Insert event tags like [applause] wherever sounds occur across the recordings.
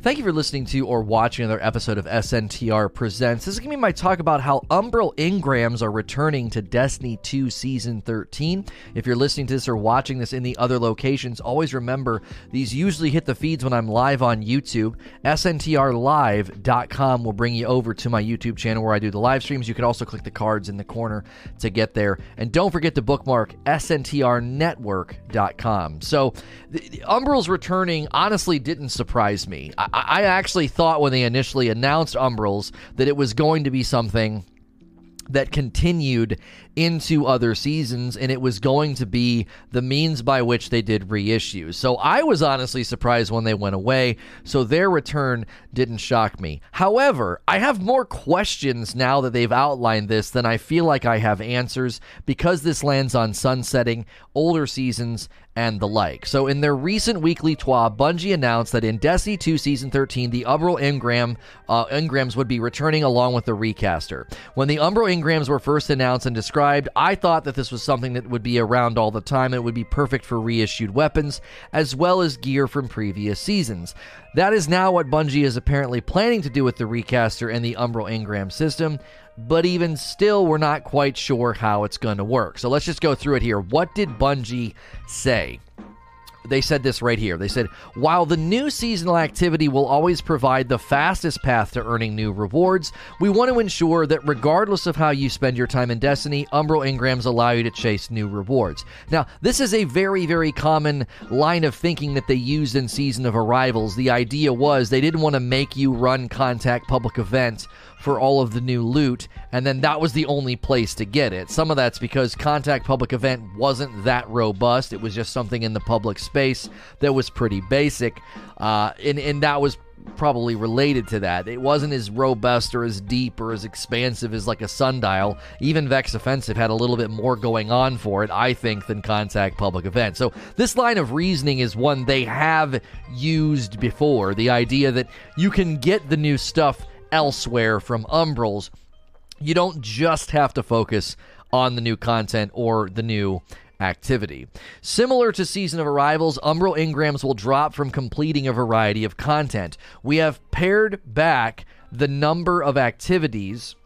Thank you for listening to or watching another episode of SNTR Presents. This is going to be my talk about how Umbral Engrams are returning to Destiny 2 Season 13. If you're listening to this or watching this in the other locations, always remember these usually hit the feeds when I'm live on YouTube. SNTRlive.com will bring you over to my YouTube channel where I do the live streams. You can also click the cards in the corner to get there. And don't forget to bookmark SNTRnetwork.com. So, the, the Umbral's returning honestly didn't surprise me. I, I actually thought when they initially announced Umbrals that it was going to be something that continued into other seasons, and it was going to be the means by which they did reissues. So I was honestly surprised when they went away, so their return didn't shock me. However, I have more questions now that they've outlined this than I feel like I have answers because this lands on sunsetting, older seasons, and the like. So, in their recent weekly TWA, Bungie announced that in Destiny 2 Season 13, the Umbral Engram, uh, Engrams would be returning along with the recaster. When the Umbral Engrams were first announced and described, I thought that this was something that would be around all the time. It would be perfect for reissued weapons, as well as gear from previous seasons. That is now what Bungie is apparently planning to do with the recaster and the Umbral Engram system but even still, we're not quite sure how it's going to work. So let's just go through it here. What did Bungie say? They said this right here. They said, while the new seasonal activity will always provide the fastest path to earning new rewards, we want to ensure that regardless of how you spend your time in Destiny, Umbral Engrams allow you to chase new rewards. Now, this is a very, very common line of thinking that they used in Season of Arrivals. The idea was they didn't want to make you run contact public events for all of the new loot, and then that was the only place to get it. Some of that's because Contact Public Event wasn't that robust. It was just something in the public space that was pretty basic, uh, and, and that was probably related to that. It wasn't as robust or as deep or as expansive as like a sundial. Even Vex Offensive had a little bit more going on for it, I think, than Contact Public Event. So this line of reasoning is one they have used before. The idea that you can get the new stuff elsewhere from Umbrals. You don't just have to focus on the new content or the new activity. Similar to Season of Arrivals, Umbral Engrams will drop from completing a variety of content. We have pared back the number of activities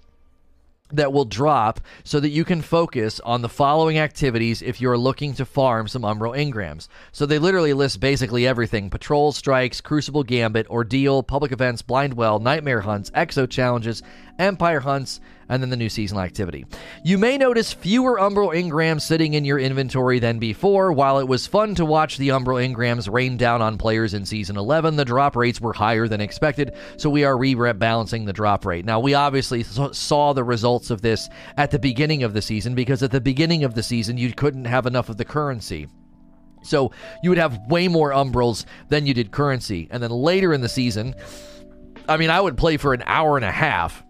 that will drop so that you can focus on the following activities if you're looking to farm some Umbral Engrams. So they literally list basically everything patrol, strikes, crucible gambit, ordeal, public events, blind well, nightmare hunts, exo challenges, empire hunts, and then the new seasonal activity. You may notice fewer Umbral Engrams sitting in your inventory than before. While it was fun to watch the Umbral Engrams rain down on players in Season 11, the drop rates were higher than expected, so we are rebalancing the drop rate. Now, we obviously saw the results of this at the beginning of the season because at the beginning of the season, you couldn't have enough of the currency. So you would have way more Umbrals than you did currency. And then later in the season, I mean, I would play for an hour and a half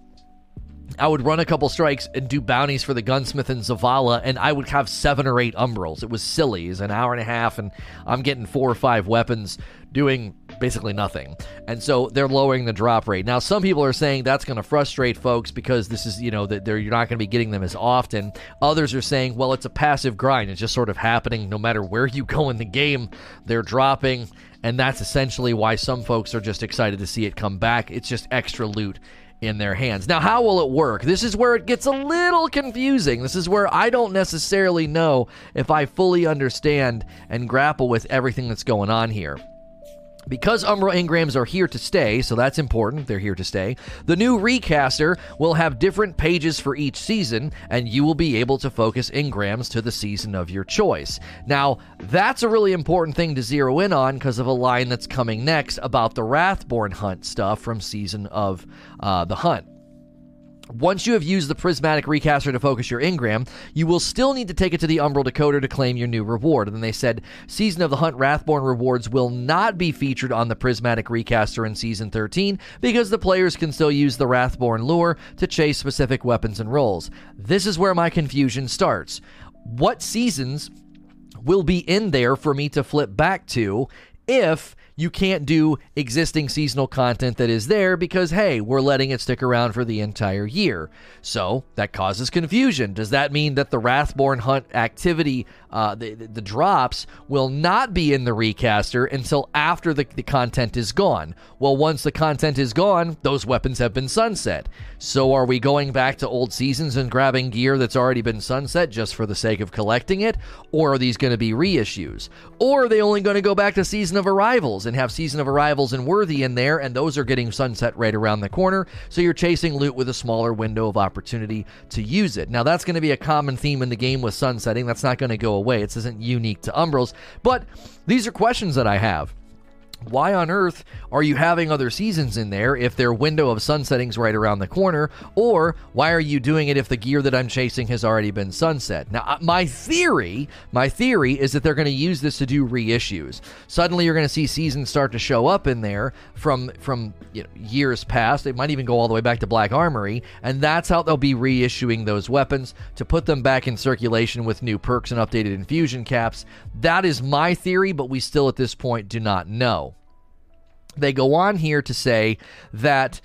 I would run a couple strikes and do bounties for the gunsmith and Zavala, and I would have seven or eight umbrals. It was silly. It's an hour and a half, and I'm getting four or five weapons doing basically nothing. And so they're lowering the drop rate. Now, some people are saying that's going to frustrate folks because this is, you know, that they're, you're not going to be getting them as often. Others are saying, well, it's a passive grind. It's just sort of happening no matter where you go in the game. They're dropping, and that's essentially why some folks are just excited to see it come back. It's just extra loot in their hands. Now, how will it work? This is where it gets a little confusing. This is where I don't necessarily know if I fully understand and grapple with everything that's going on here. Because Umbral engrams are here to stay, so that's important, they're here to stay, the new recaster will have different pages for each season, and you will be able to focus engrams to the season of your choice. Now, that's a really important thing to zero in on because of a line that's coming next about the Wrathborn hunt stuff from season of uh, the hunt. Once you have used the prismatic recaster to focus your engram, you will still need to take it to the Umbral decoder to claim your new reward. And then they said Season of the Hunt Wrathborn rewards will not be featured on the prismatic recaster in Season 13 because the players can still use the Wrathborn lure to chase specific weapons and roles. This is where my confusion starts. What seasons will be in there for me to flip back to if you can't do existing seasonal content that is there because, hey, we're letting it stick around for the entire year. So that causes confusion. Does that mean that the Wrathborn Hunt activity, uh, the, the drops, will not be in the recaster until after the, the content is gone? Well, once the content is gone, those weapons have been sunset. So are we going back to old seasons and grabbing gear that's already been sunset just for the sake of collecting it? Or are these going to be reissues? Or are they only going to go back to Season of Arrivals and have Season of Arrivals and Worthy in there, and those are getting sunset right around the corner, so you're chasing loot with a smaller window of opportunity to use it. Now, that's going to be a common theme in the game with sunsetting. That's not going to go away. It isn't unique to Umbrals, but these are questions that I have why on earth are you having other seasons in there if their window of sunsetting's right around the corner? Or why are you doing it if the gear that I'm chasing has already been sunset? Now, uh, my theory, my theory is that they're going to use this to do reissues. Suddenly, you're going to see seasons start to show up in there from from you know, years past. They might even go all the way back to Black Armory, and that's how they'll be reissuing those weapons to put them back in circulation with new perks and updated infusion caps. That is my theory, but we still at this point do not know. They go on here to say that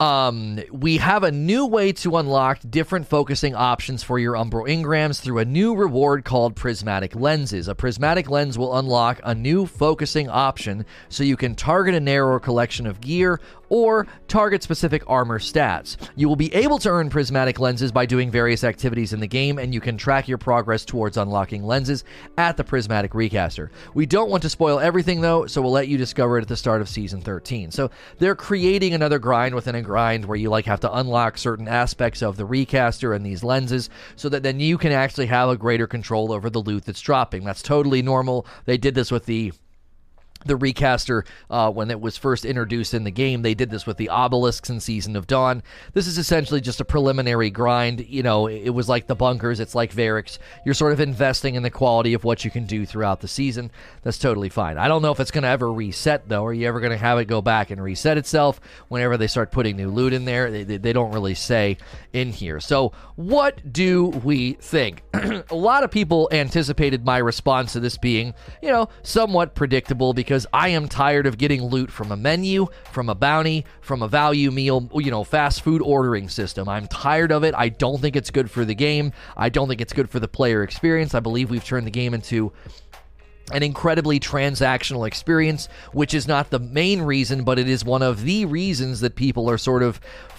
um, we have a new way to unlock different focusing options for your Umbral Engrams through a new reward called Prismatic Lenses. A prismatic lens will unlock a new focusing option so you can target a narrower collection of gear or target specific armor stats. You will be able to earn prismatic lenses by doing various activities in the game, and you can track your progress towards unlocking lenses at the Prismatic Recaster. We don't want to spoil everything though, so we'll let you discover it at the start of season 13. So they're creating another grind within a grind where you like have to unlock certain aspects of the Recaster and these lenses so that then you can actually have a greater control over the loot that's dropping. That's totally normal. They did this with the the recaster uh, when it was first introduced in the game. They did this with the obelisks in season of dawn. This is essentially just a preliminary grind. You know it was like the bunkers. It's like Variks you're sort of investing in the quality of what you can do throughout the season. That's totally fine. I don't know if it's going to ever reset though. Are you ever going to have it go back and reset itself whenever they start putting new loot in there? They, they don't really say in here. So what do we think? [clears throat] A lot of people anticipated my response to this being you know somewhat predictable because because I am tired of getting loot from a menu, from a bounty, from a value meal, you know, fast food ordering system. I'm tired of it. I don't think it's good for the game. I don't think it's good for the player experience. I believe we've turned the game into an incredibly transactional experience, which is not the main reason, but it is one of the reasons that people are sort of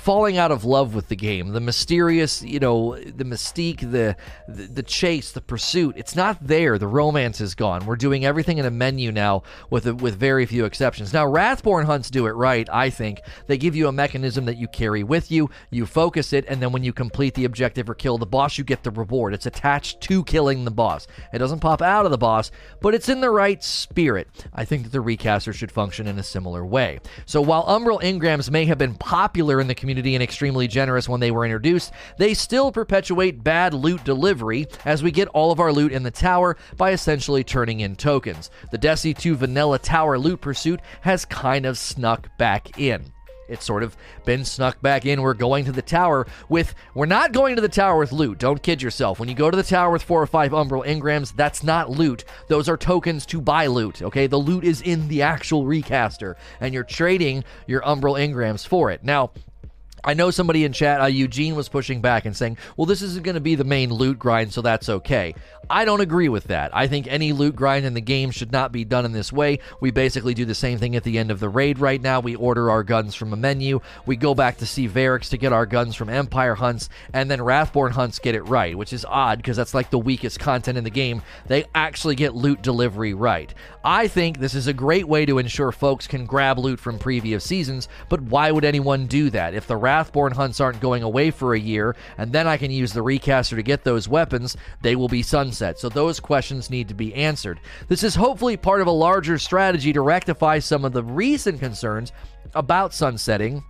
falling out of love with the game. The mysterious, you know, the mystique, the, the, the chase, the pursuit. It's not there. The romance is gone. We're doing everything in a menu now, with a, with very few exceptions. Now, Wrathborn hunts do it right. I think they give you a mechanism that you carry with you. You focus it, and then when you complete the objective or kill the boss, you get the reward. It's attached to killing the boss. It doesn't pop out of the boss, but it's in the right spirit. I think that the recaster should function in a similar way. So while Umbral Engrams may have been popular in the community community and extremely generous when they were introduced, they still perpetuate bad loot delivery as we get all of our loot in the tower by essentially turning in tokens. The Desi 2 vanilla tower loot pursuit has kind of snuck back in. It's sort of been snuck back in. We're going to the tower with. We're not going to the tower with loot. Don't kid yourself. When you go to the tower with four or five Umbral engrams, that's not loot. Those are tokens to buy loot. Okay, the loot is in the actual recaster, and you're trading your Umbral engrams for it. Now, I know somebody in chat, uh, Eugene, was pushing back and saying, well, this isn't going to be the main loot grind, so that's okay. I don't agree with that. I think any loot grind in the game should not be done in this way. We basically do the same thing at the end of the raid right now. We order our guns from a menu. We go back to see Variks to get our guns from Empire hunts, and then Wrathborn hunts get it right, which is odd because that's like the weakest content in the game. They actually get loot delivery right. I think this is a great way to ensure folks can grab loot from previous seasons, but why would anyone do that? If the Wrathborn hunts aren't going away for a year, and then I can use the recaster to get those weapons, they will be sunset. So those questions need to be answered. This is hopefully part of a larger strategy to rectify some of the recent concerns about sunsetting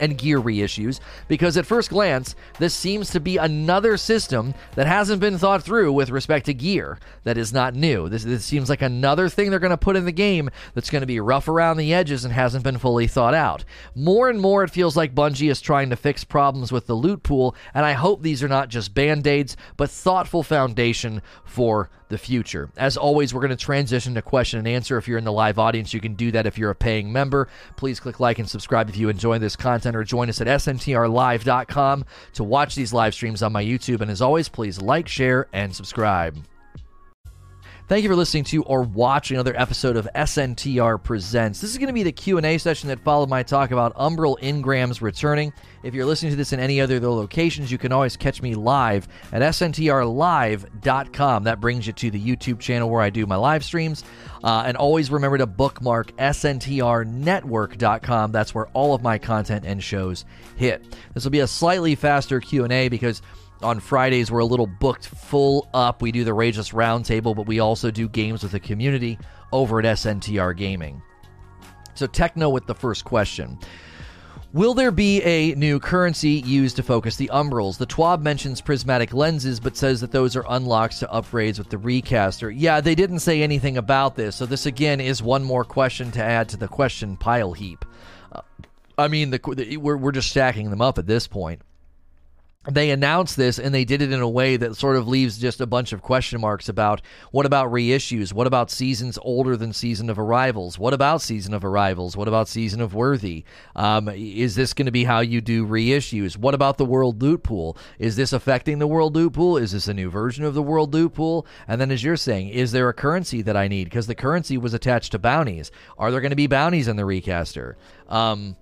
and gear reissues because at first glance this seems to be another system that hasn't been thought through with respect to gear that is not new. This, this seems like another thing they're going to put in the game that's going to be rough around the edges and hasn't been fully thought out. More and more it feels like bungie is trying to fix problems with the loot pool and i hope these are not just band-aids but thoughtful foundation for the future. As always, we're going to transition to question and answer. If you're in the live audience, you can do that if you're a paying member. Please click like and subscribe if you enjoy this content or join us at sntrlive.com to watch these live streams on my YouTube. And as always, please like, share, and subscribe. Thank you for listening to or watching another episode of SNTR Presents. This is going to be the Q&A session that followed my talk about Umbral Engrams returning. If you're listening to this in any other locations, you can always catch me live at sntrlive.com. That brings you to the YouTube channel where I do my live streams. Uh, and always remember to bookmark sntrnetwork.com. That's where all of my content and shows hit. This will be a slightly faster Q&A because on Fridays, we're a little booked full up. We do the Rageless Roundtable, but we also do games with the community over at SNTR Gaming. So, Techno with the first question. Will there be a new currency used to focus the umbrals? The TWAB mentions prismatic lenses, but says that those are unlocks to upgrades with the recaster. Yeah, they didn't say anything about this, so this again is one more question to add to the question pile heap. Uh, I mean, the, the, we're, we're just stacking them up at this point they announced this and they did it in a way that sort of leaves just a bunch of question marks about what about reissues? What about seasons older than Season of Arrivals? What about Season of Arrivals? What about Season of Worthy? Um, is this going to be how you do reissues? What about the World Loot Pool? Is this affecting the World Loot Pool? Is this a new version of the World Loot Pool? And then, as you're saying, is there a currency that I need? Because the currency was attached to bounties. Are there going to be bounties in the recaster? Um,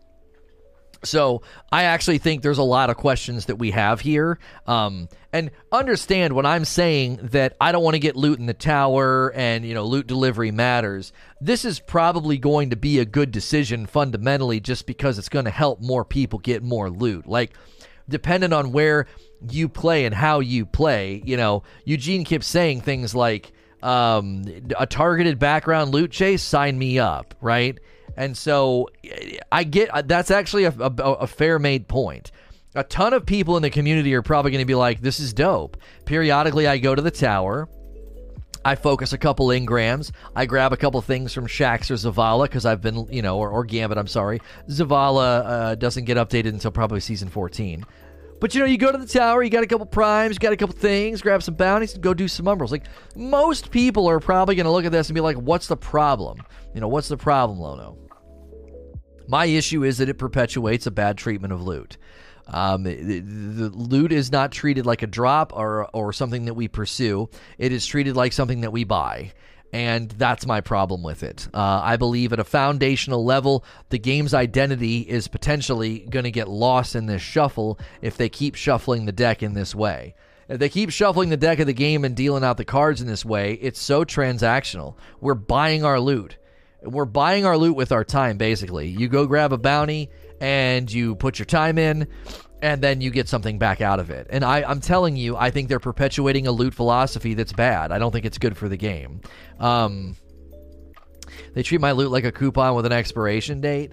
so I actually think there's a lot of questions that we have here. Um, and understand when I'm saying that I don't want to get loot in the tower and, you know, loot delivery matters. This is probably going to be a good decision fundamentally just because it's going to help more people get more loot. Like, depending on where you play and how you play, you know, Eugene keeps saying things like, um, a targeted background loot chase, sign me up, right? And so I get that's actually a, a, a fair made point. A ton of people in the community are probably going to be like, this is dope. Periodically, I go to the tower. I focus a couple engrams. I grab a couple things from Shaxx or Zavala because I've been, you know, or, or Gambit, I'm sorry. Zavala uh, doesn't get updated until probably season 14. But you know, you go to the tower, you got a couple primes, you got a couple things, grab some bounties, and go do some umbrals. Like most people are probably going to look at this and be like, "What's the problem?" You know, what's the problem, Lono? My issue is that it perpetuates a bad treatment of loot. Um, the, the, loot is not treated like a drop or or something that we pursue. It is treated like something that we buy. And that's my problem with it. Uh, I believe at a foundational level, the game's identity is potentially going to get lost in this shuffle if they keep shuffling the deck in this way. If they keep shuffling the deck of the game and dealing out the cards in this way, it's so transactional. We're buying our loot. We're buying our loot with our time, basically. You go grab a bounty and you put your time in, and then you get something back out of it. And I, I'm telling you, I think they're perpetuating a loot philosophy that's bad. I don't think it's good for the game. Um, they treat my loot like a coupon with an expiration date.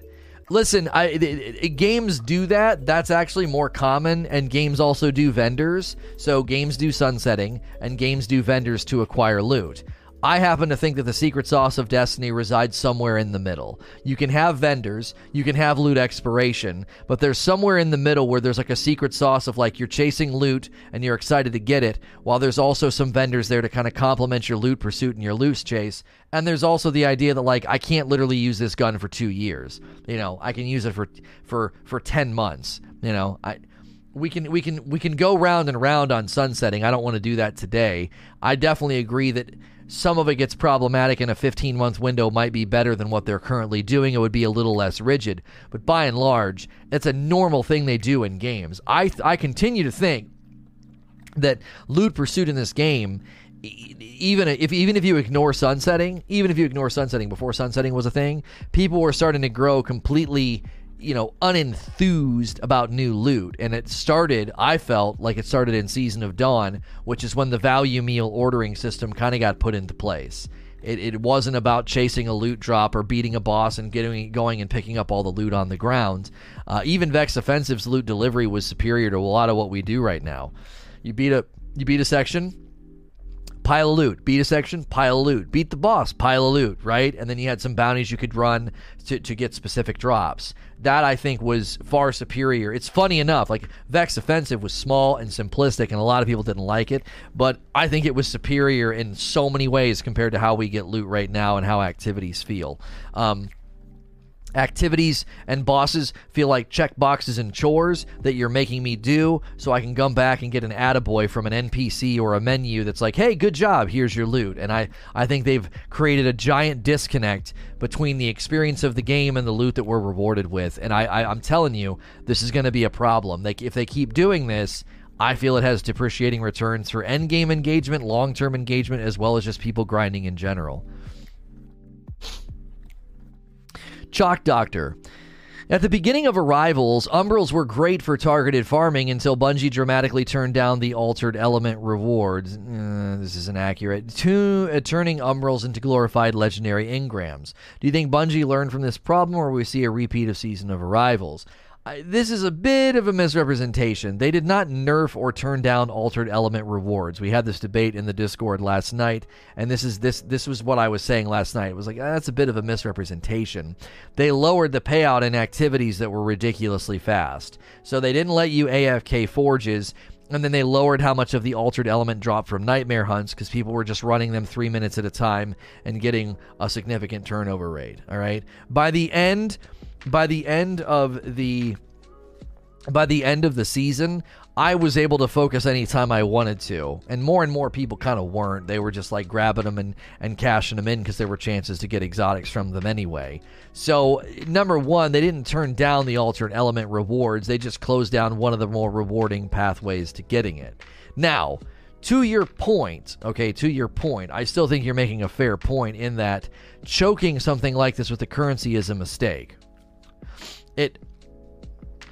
Listen, I, it, it, games do that. That's actually more common, and games also do vendors. So games do sunsetting, and games do vendors to acquire loot. I happen to think that the secret sauce of Destiny resides somewhere in the middle. You can have vendors, you can have loot expiration, but there's somewhere in the middle where there's like a secret sauce of like you're chasing loot and you're excited to get it, while there's also some vendors there to kind of complement your loot pursuit and your loot chase. And there's also the idea that like I can't literally use this gun for 2 years. You know, I can use it for for for 10 months. You know, I we can we can we can go round and round on sunsetting. I don't want to do that today. I definitely agree that some of it gets problematic and a 15 month window might be better than what they're currently doing. It would be a little less rigid. But by and large, it's a normal thing they do in games. I, I continue to think that loot pursuit in this game even if even if you ignore sunsetting, even if you ignore sunsetting before sunsetting was a thing, people were starting to grow completely you know, unenthused about new loot. And it started, I felt like it started in Season of Dawn, which is when the value meal ordering system kind of got put into place. It, it wasn't about chasing a loot drop or beating a boss and getting going and picking up all the loot on the ground. Uh, even Vex Offensive's loot delivery was superior to a lot of what we do right now. You beat a you beat a section, pile of loot. Beat a section, pile of loot. Beat the boss, pile of loot, right? And then you had some bounties you could run to, to get specific drops. That I think was far superior. It's funny enough, like Vex Offensive was small and simplistic, and a lot of people didn't like it, but I think it was superior in so many ways compared to how we get loot right now and how activities feel. Um, activities and bosses feel like check boxes and chores that you're making me do so I can come back and get an attaboy from an NPC or a menu that's like, hey, good job, here's your loot. And I, I think they've created a giant disconnect between the experience of the game and the loot that we're rewarded with. And I, I, am telling you, this is going to be a problem. Like, if they keep doing this, I feel it has depreciating returns for end game engagement, long term engagement, as well as just people grinding in general. Chalk Doctor. At the beginning of Arrivals, Umbrals were great for targeted farming until Bungie dramatically turned down the altered element rewards. Uh, this is inaccurate. To, uh, turning Umbrals into glorified legendary engrams. Do you think Bungie learned from this problem, or we see a repeat of Season of Arrivals? This is a bit of a misrepresentation. They did not nerf or turn down altered element rewards. We had this debate in the Discord last night, and this is this this was what I was saying last night. It was like ah, that's a bit of a misrepresentation. They lowered the payout in activities that were ridiculously fast. So they didn't let you AFK forges. And then they lowered how much of the altered element dropped from nightmare hunts because people were just running them three minutes at a time and getting a significant turnover rate. All right. By the end, by the end of the by the end of the season, I was able to focus anytime I wanted to. And more and more people kind of weren't. They were just like grabbing them and, and cashing them in because there were chances to get exotics from them anyway. So, number one, they didn't turn down the alternate element rewards, they just closed down one of the more rewarding pathways to getting it. Now, to your point, okay, to your point, I still think you're making a fair point in that choking something like this with the currency is a mistake it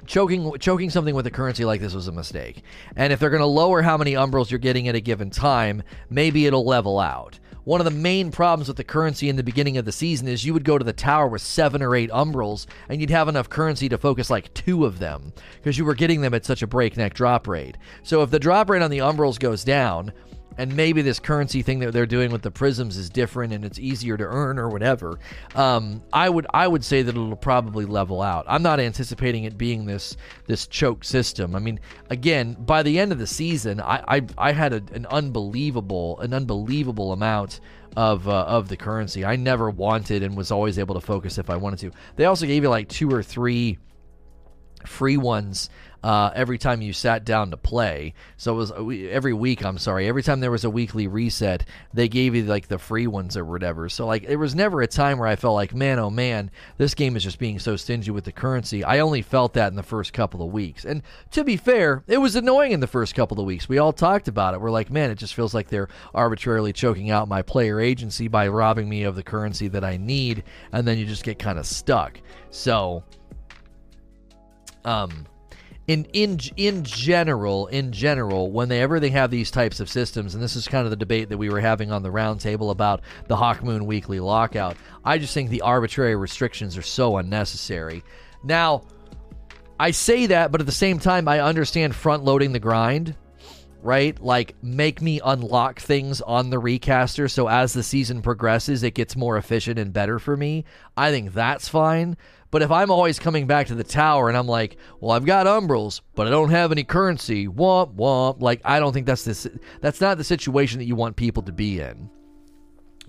choking choking something with a currency like this was a mistake. And if they're going to lower how many umbrals you're getting at a given time, maybe it'll level out. One of the main problems with the currency in the beginning of the season is you would go to the tower with seven or eight umbrals, and you'd have enough currency to focus like two of them because you were getting them at such a breakneck drop rate. So if the drop rate on the umbrals goes down, and maybe this currency thing that they're doing with the prisms is different and it's easier to earn or whatever. Um, I would I would say that it'll probably level out. I'm not anticipating it being this this choke system. I mean, again, by the end of the season, I I, I had a, an unbelievable an unbelievable amount of uh, of the currency. I never wanted and was always able to focus if I wanted to. They also gave you like two or three free ones uh, every time you sat down to play. So it was every week. I'm sorry, every time there was a weekly reset, they gave you like the free ones or whatever. So like there was never a time where I felt like, man, oh man, this game is just being so stingy with the currency. I only felt that in the first couple of weeks. And to be fair, it was annoying in the first couple of weeks. We all talked about it. We're like, man, it just feels like they're arbitrarily choking out my player agency by robbing me of the currency that I need, and then you just get kind of stuck. So um, in in in general, in general, whenever they have these types of systems, and this is kind of the debate that we were having on the roundtable about the Hawkmoon weekly lockout, I just think the arbitrary restrictions are so unnecessary. Now, I say that, but at the same time, I understand front loading the grind right? Like make me unlock things on the recaster so as the season progresses it gets more efficient and better for me. I think that's fine. But if I'm always coming back to the tower and I'm like, well, I've got umbrals, but I don't have any currency, womp womp, like I don't think that's this that's not the situation that you want people to be in.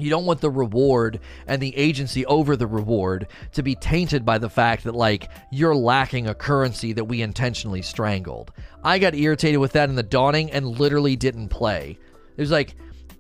You don't want the reward and the agency over the reward to be tainted by the fact that, like, you're lacking a currency that we intentionally strangled. I got irritated with that in the dawning and literally didn't play. It was like,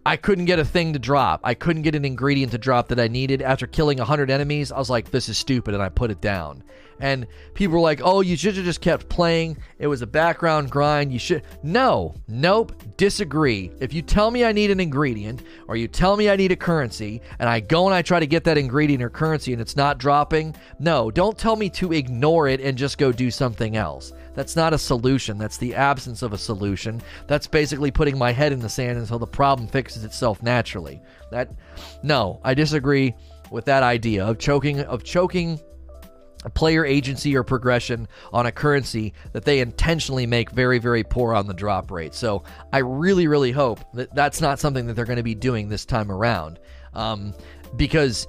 I couldn't get a thing to drop. I couldn't get an ingredient to drop that I needed. After killing 100 enemies, I was like, this is stupid, and I put it down. And people were like, oh, you should have just kept playing. It was a background grind. You should. No, nope, disagree. If you tell me I need an ingredient, or you tell me I need a currency, and I go and I try to get that ingredient or currency and it's not dropping, no, don't tell me to ignore it and just go do something else. That's not a solution. That's the absence of a solution. That's basically putting my head in the sand until the problem fixes itself naturally. That no, I disagree with that idea of choking of choking player agency or progression on a currency that they intentionally make very, very poor on the drop rate. So I really, really hope that that's not something that they're going to be doing this time around. Um, because,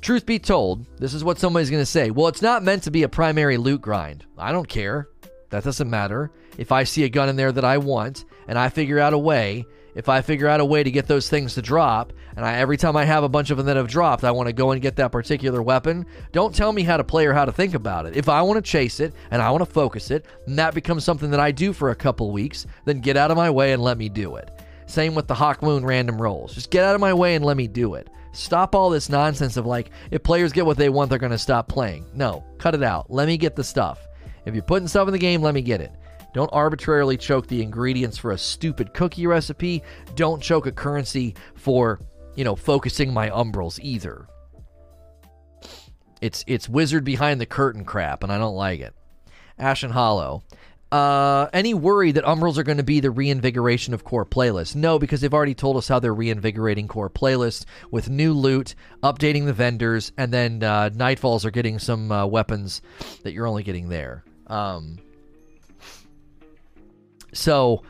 truth be told, this is what somebody's going to say. Well, it's not meant to be a primary loot grind. I don't care. That doesn't matter. If I see a gun in there that I want and I figure out a way if I figure out a way to get those things to drop, and I, every time I have a bunch of them that have dropped, I want to go and get that particular weapon, don't tell me how to play or how to think about it. If I want to chase it and I want to focus it, and that becomes something that I do for a couple weeks, then get out of my way and let me do it. Same with the Hawk Moon random rolls. Just get out of my way and let me do it. Stop all this nonsense of like, if players get what they want, they're going to stop playing. No, cut it out. Let me get the stuff. If you're putting stuff in the game, let me get it. Don't arbitrarily choke the ingredients for a stupid cookie recipe. Don't choke a currency for, you know, focusing my umbrals either. It's it's wizard behind the curtain crap, and I don't like it. Ashen Hollow. Uh, any worry that Umbrals are going to be the reinvigoration of core playlists? No, because they've already told us how they're reinvigorating core playlists with new loot, updating the vendors, and then uh, Nightfalls are getting some uh, weapons that you're only getting there. Um, so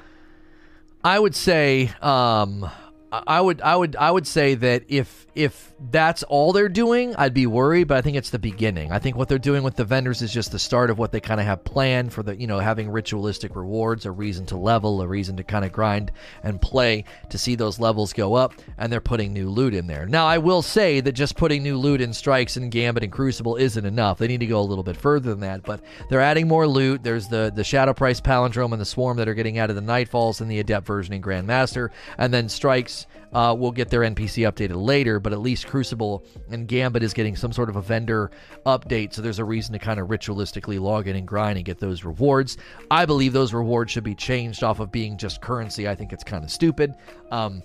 I would say um, I would I would I would say that if if that's all they're doing, I'd be worried, but I think it's the beginning. I think what they're doing with the vendors is just the start of what they kind of have planned for the, you know, having ritualistic rewards, a reason to level, a reason to kind of grind and play to see those levels go up, and they're putting new loot in there. Now, I will say that just putting new loot in Strikes and Gambit and Crucible isn't enough. They need to go a little bit further than that, but they're adding more loot. There's the the Shadow Price Palindrome and the Swarm that are getting out of the Nightfalls and the Adept version in Grandmaster, and then Strikes uh, will get their NPC updated later, but at least Crucible and Gambit is getting some sort of a vendor update, so there's a reason to kind of ritualistically log in and grind and get those rewards. I believe those rewards should be changed off of being just currency. I think it's kind of stupid. Um,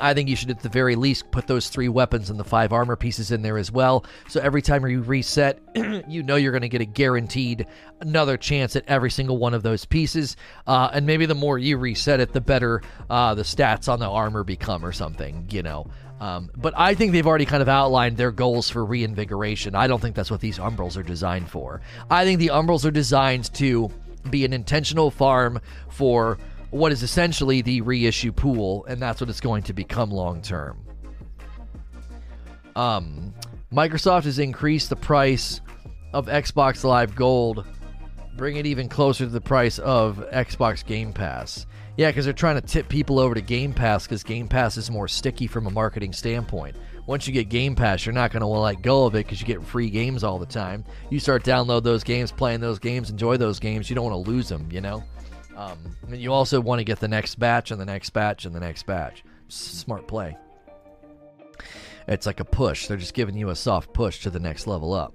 I think you should at the very least put those three weapons and the five armor pieces in there as well. So every time you reset, [clears throat] you know you're going to get a guaranteed another chance at every single one of those pieces. Uh, and maybe the more you reset it, the better uh, the stats on the armor become or something, you know. Um, but I think they've already kind of outlined their goals for reinvigoration. I don't think that's what these umbrals are designed for. I think the umbrals are designed to be an intentional farm for what is essentially the reissue pool, and that's what it's going to become long term. Um, Microsoft has increased the price of Xbox Live Gold, bring it even closer to the price of Xbox Game Pass. Yeah, because they're trying to tip people over to Game Pass because Game Pass is more sticky from a marketing standpoint. Once you get Game Pass, you're not going to let go of it because you get free games all the time. You start download those games, playing those games, enjoy those games. You don't want to lose them, you know. Um, and you also want to get the next batch and the next batch and the next batch. Smart play. It's like a push. They're just giving you a soft push to the next level up.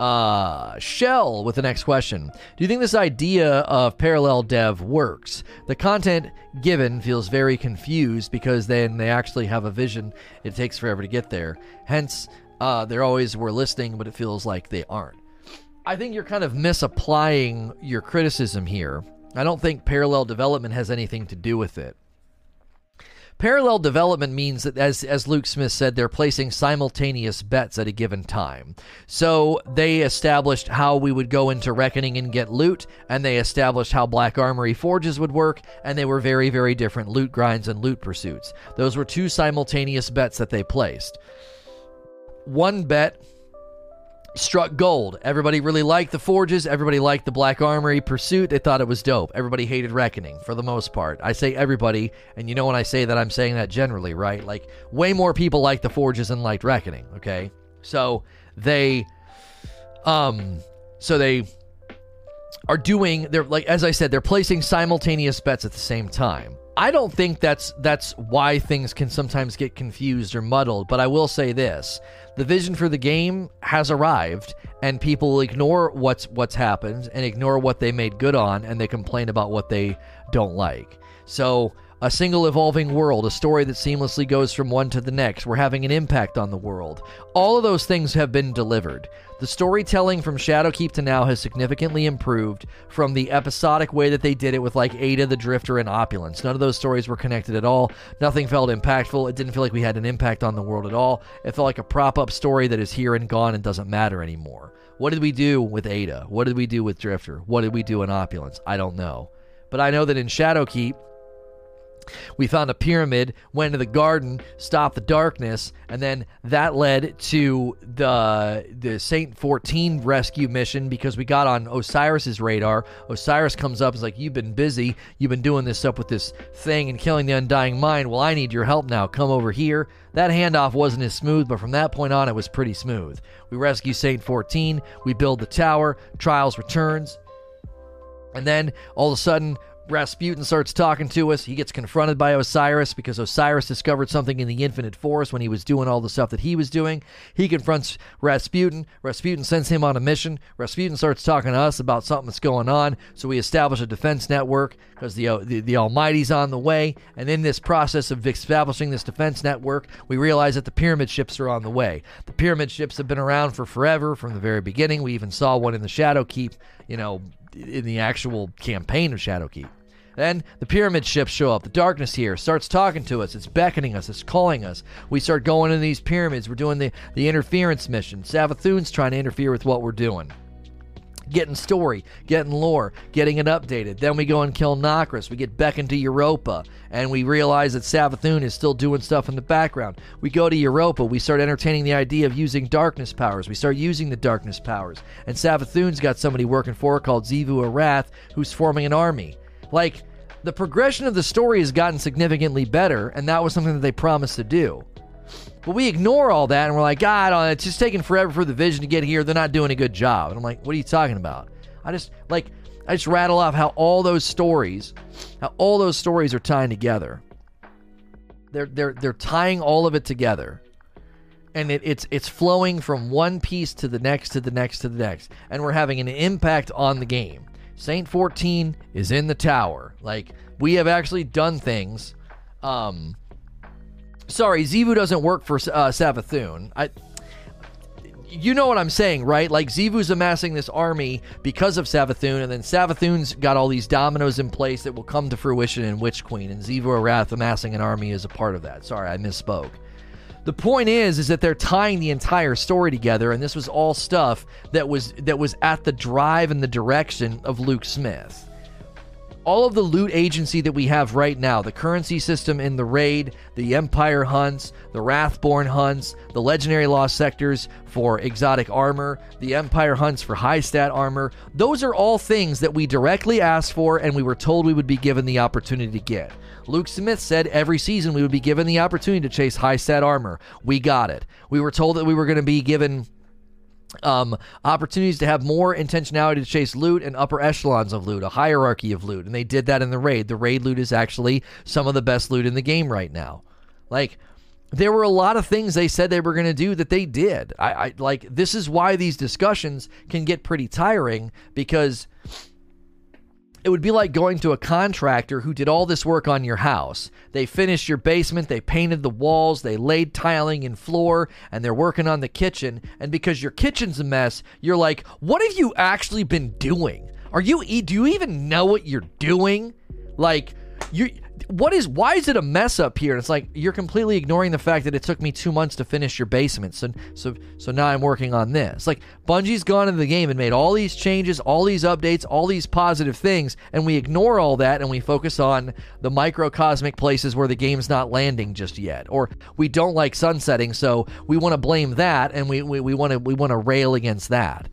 Uh, Shell with the next question. Do you think this idea of parallel dev works? The content given feels very confused because then they actually have a vision. It takes forever to get there. Hence, uh, they're always we're listening, but it feels like they aren't. I think you're kind of misapplying your criticism here. I don't think parallel development has anything to do with it. Parallel development means that, as, as Luke Smith said, they're placing simultaneous bets at a given time. So they established how we would go into Reckoning and get loot, and they established how Black Armory forges would work, and they were very, very different loot grinds and loot pursuits. Those were two simultaneous bets that they placed. One bet struck gold. Everybody really liked the Forges. Everybody liked the Black Armory Pursuit. They thought it was dope. Everybody hated Reckoning for the most part. I say everybody, and you know when I say that, I'm saying that generally, right? Like, way more people liked the Forges than liked Reckoning, okay? So they, um, so they are doing, they're like, as I said, they're placing simultaneous bets at the same time. I don't think that's that's why things can sometimes get confused or muddled, but I will say this. The vision for the game has arrived and people ignore what's what's happened and ignore what they made good on and they complain about what they don't like. So, a single evolving world, a story that seamlessly goes from one to the next. We're having an impact on the world. All of those things have been delivered. The storytelling from Shadowkeep to now has significantly improved from the episodic way that they did it with like Ada the Drifter and Opulence. None of those stories were connected at all. Nothing felt impactful. It didn't feel like we had an impact on the world at all. It felt like a prop up story that is here and gone and doesn't matter anymore. What did we do with Ada? What did we do with Drifter? What did we do in Opulence? I don't know. But I know that in Shadowkeep, we found a pyramid, went to the garden, stopped the darkness, and then that led to the the Saint 14 rescue mission because we got on Osiris's radar. Osiris comes up is like, "You've been busy. You've been doing this up with this thing and killing the undying mind. Well, I need your help now. Come over here." That handoff wasn't as smooth, but from that point on, it was pretty smooth. We rescue Saint 14. We build the tower. Trials returns. And then all of a sudden, Rasputin starts talking to us. He gets confronted by Osiris because Osiris discovered something in the infinite forest when he was doing all the stuff that he was doing. He confronts Rasputin. Rasputin sends him on a mission. Rasputin starts talking to us about something that's going on. So we establish a defense network because the, uh, the, the Almighty's on the way. And in this process of establishing this defense network, we realize that the pyramid ships are on the way. The pyramid ships have been around for forever from the very beginning. We even saw one in the Shadow Keep, you know, in the actual campaign of Shadowkeep. Then the pyramid ships show up. The darkness here starts talking to us. It's beckoning us. It's calling us. We start going in these pyramids. We're doing the, the interference mission. Savathun's trying to interfere with what we're doing. Getting story, getting lore, getting it updated. Then we go and kill Nokris. We get beckoned to Europa, and we realize that Savathun is still doing stuff in the background. We go to Europa. We start entertaining the idea of using darkness powers. We start using the darkness powers. And Savathun's got somebody working for her called Xivu Arath, who's forming an army. Like, the progression of the story has gotten significantly better, and that was something that they promised to do. But we ignore all that and we're like, God, oh, it's just taking forever for the vision to get here. They're not doing a good job. And I'm like, what are you talking about? I just like I just rattle off how all those stories, how all those stories are tying together. They're they're they're tying all of it together. And it, it's it's flowing from one piece to the next to the next to the next. And we're having an impact on the game. Saint 14 is in the tower. Like we have actually done things. Um, sorry, Xivu doesn't work for uh, Savathun. I, you know what I'm saying, right? Like Xivu's amassing this army because of Savathun, and then Savathun's got all these dominoes in place that will come to fruition in Witch Queen, and Xivu Arath amassing an army is a part of that. Sorry, I misspoke. The point is, is that they're tying the entire story together, and this was all stuff that was that was at the drive and the direction of Luke Smith all of the loot agency that we have right now the currency system in the raid, the Empire hunts, the Wrathborn hunts, the legendary lost sectors for exotic armor, the Empire hunts for high stat armor those are all things that we directly asked for and we were told we would be given the opportunity to get. Luke Smith said every season we would be given the opportunity to chase high stat armor. We got it. We were told that we were going to be given um, opportunities to have more intentionality to chase loot and upper echelons of loot, a hierarchy of loot. And they did that in the raid. The raid loot is actually some of the best loot in the game right now. Like, there were a lot of things they said they were going to do that they did. I, I like this is why these discussions can get pretty tiring because it would be like going to a contractor who did all this work on your house. They finished your basement, they painted the walls, they laid tiling and floor, and they're working on the kitchen. And because your kitchen's a mess, you're like, what have you actually been doing? Are you do you even know what you're doing? Like you what is why is it a mess up here? And it's like you're completely ignoring the fact that it took me two months to finish your basement. So so so now I'm working on this. Like Bungie's gone into the game and made all these changes, all these updates, all these positive things, and we ignore all that and we focus on the microcosmic places where the game's not landing just yet. Or we don't like sunsetting, so we want to blame that and we we want to we want to rail against that.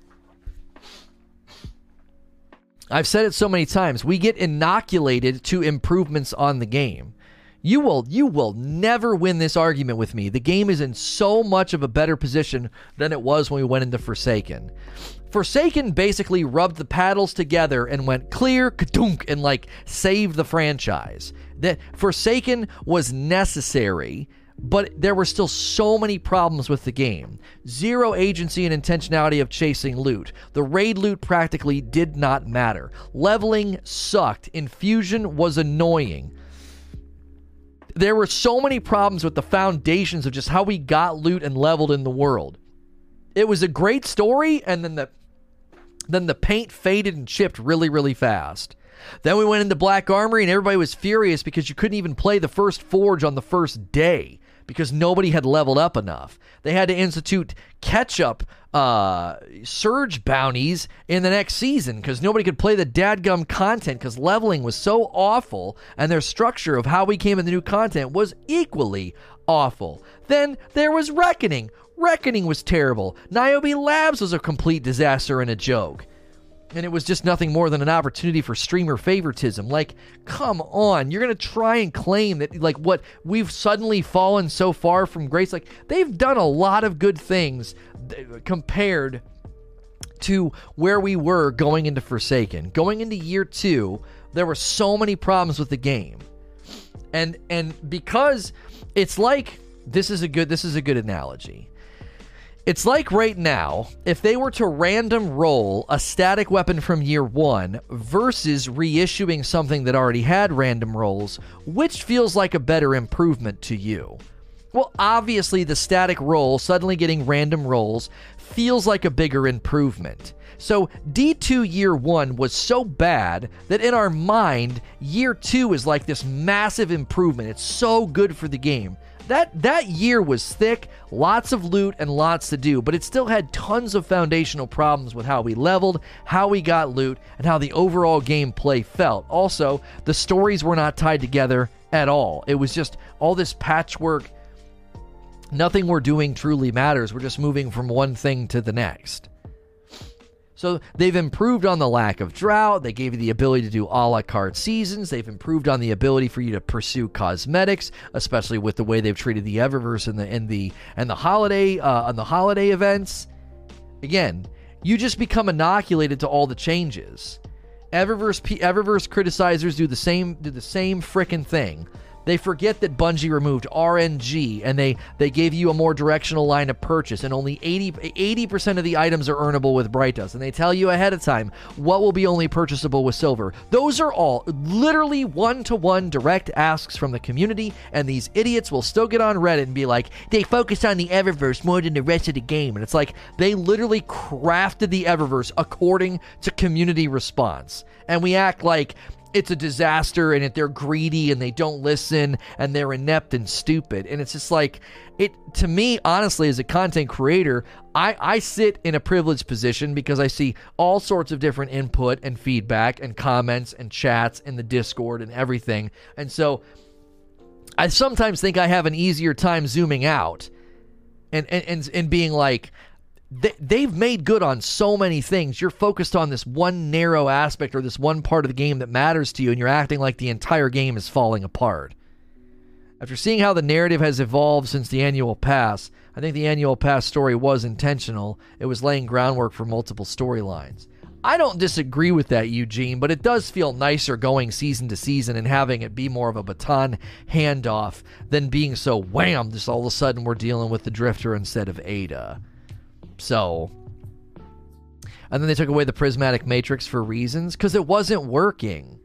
I've said it so many times. We get inoculated to improvements on the game. You will you will never win this argument with me. The game is in so much of a better position than it was when we went into Forsaken. Forsaken basically rubbed the paddles together and went clear, kadunk, and like saved the franchise. That Forsaken was necessary but there were still so many problems with the game. Zero agency and intentionality of chasing loot. The raid loot practically did not matter. Leveling sucked. Infusion was annoying. there were so many problems with the foundations of just how we got loot and leveled in the world. It was a great story, and then the then the paint faded and chipped really, really fast. Then we went into Black Armory, and everybody was furious because you couldn't even play the first Forge on the first day because nobody had leveled up enough. They had to institute catch up uh, surge bounties in the next season because nobody could play the dadgum content because leveling was so awful and their structure of how we came in the new content was equally awful. Then there was Reckoning. Reckoning was terrible. Niobe Labs was a complete disaster and a joke and it was just nothing more than an opportunity for streamer favoritism. Like, come on, you're gonna try and claim that like what we've suddenly fallen so far from grace. Like they've done a lot of good things th- compared to where we were going into Forsaken. Going into year two, there were so many problems with the game, and and because it's like this is a good this is a good analogy it's like right now, if they were to random roll a static weapon from year one versus reissuing something that already had random rolls, which feels like a better improvement to you? Well, obviously, the static roll suddenly getting random rolls feels like a bigger improvement. So, D2 year one was so bad that in our mind, year two is like this massive improvement. It's so good for the game that that year was thick, lots of loot and lots to do, but it still had tons of foundational problems with how we leveled, how we got loot, and how the overall gameplay felt. Also, the stories were not tied together at all. It was just all this patchwork. Nothing we're doing truly matters. We're just moving from one thing to the next. So they've improved on the lack of drought. They gave you the ability to do a la carte seasons. They've improved on the ability for you to pursue cosmetics, especially with the way they've treated the Eververse and the and the and the holiday uh, on the holiday events. Again, you just become inoculated to all the changes. Eververse Eververse criticizers do the same do the same freaking thing. They forget that Bungie removed RNG and they, they gave you a more directional line of purchase, and only 80, percent of the items are earnable with Bright Dust. And they tell you ahead of time what will be only purchasable with silver. Those are all literally one to one direct asks from the community, and these idiots will still get on Reddit and be like, they focus on the Eververse more than the rest of the game. And it's like they literally crafted the Eververse according to community response. And we act like it's a disaster and they're greedy and they don't listen and they're inept and stupid. And it's just like it to me, honestly, as a content creator, I, I sit in a privileged position because I see all sorts of different input and feedback and comments and chats in the Discord and everything. And so I sometimes think I have an easier time zooming out and and, and, and being like, they, have made good on so many things. You're focused on this one narrow aspect or this one part of the game that matters to you, and you're acting like the entire game is falling apart. After seeing how the narrative has evolved since the annual pass, I think the annual pass story was intentional. It was laying groundwork for multiple storylines. I don't disagree with that, Eugene, but it does feel nicer going season to season and having it be more of a baton handoff than being so wham, just all of a sudden we're dealing with the Drifter instead of Ada. So, and then they took away the prismatic matrix for reasons because it wasn't working.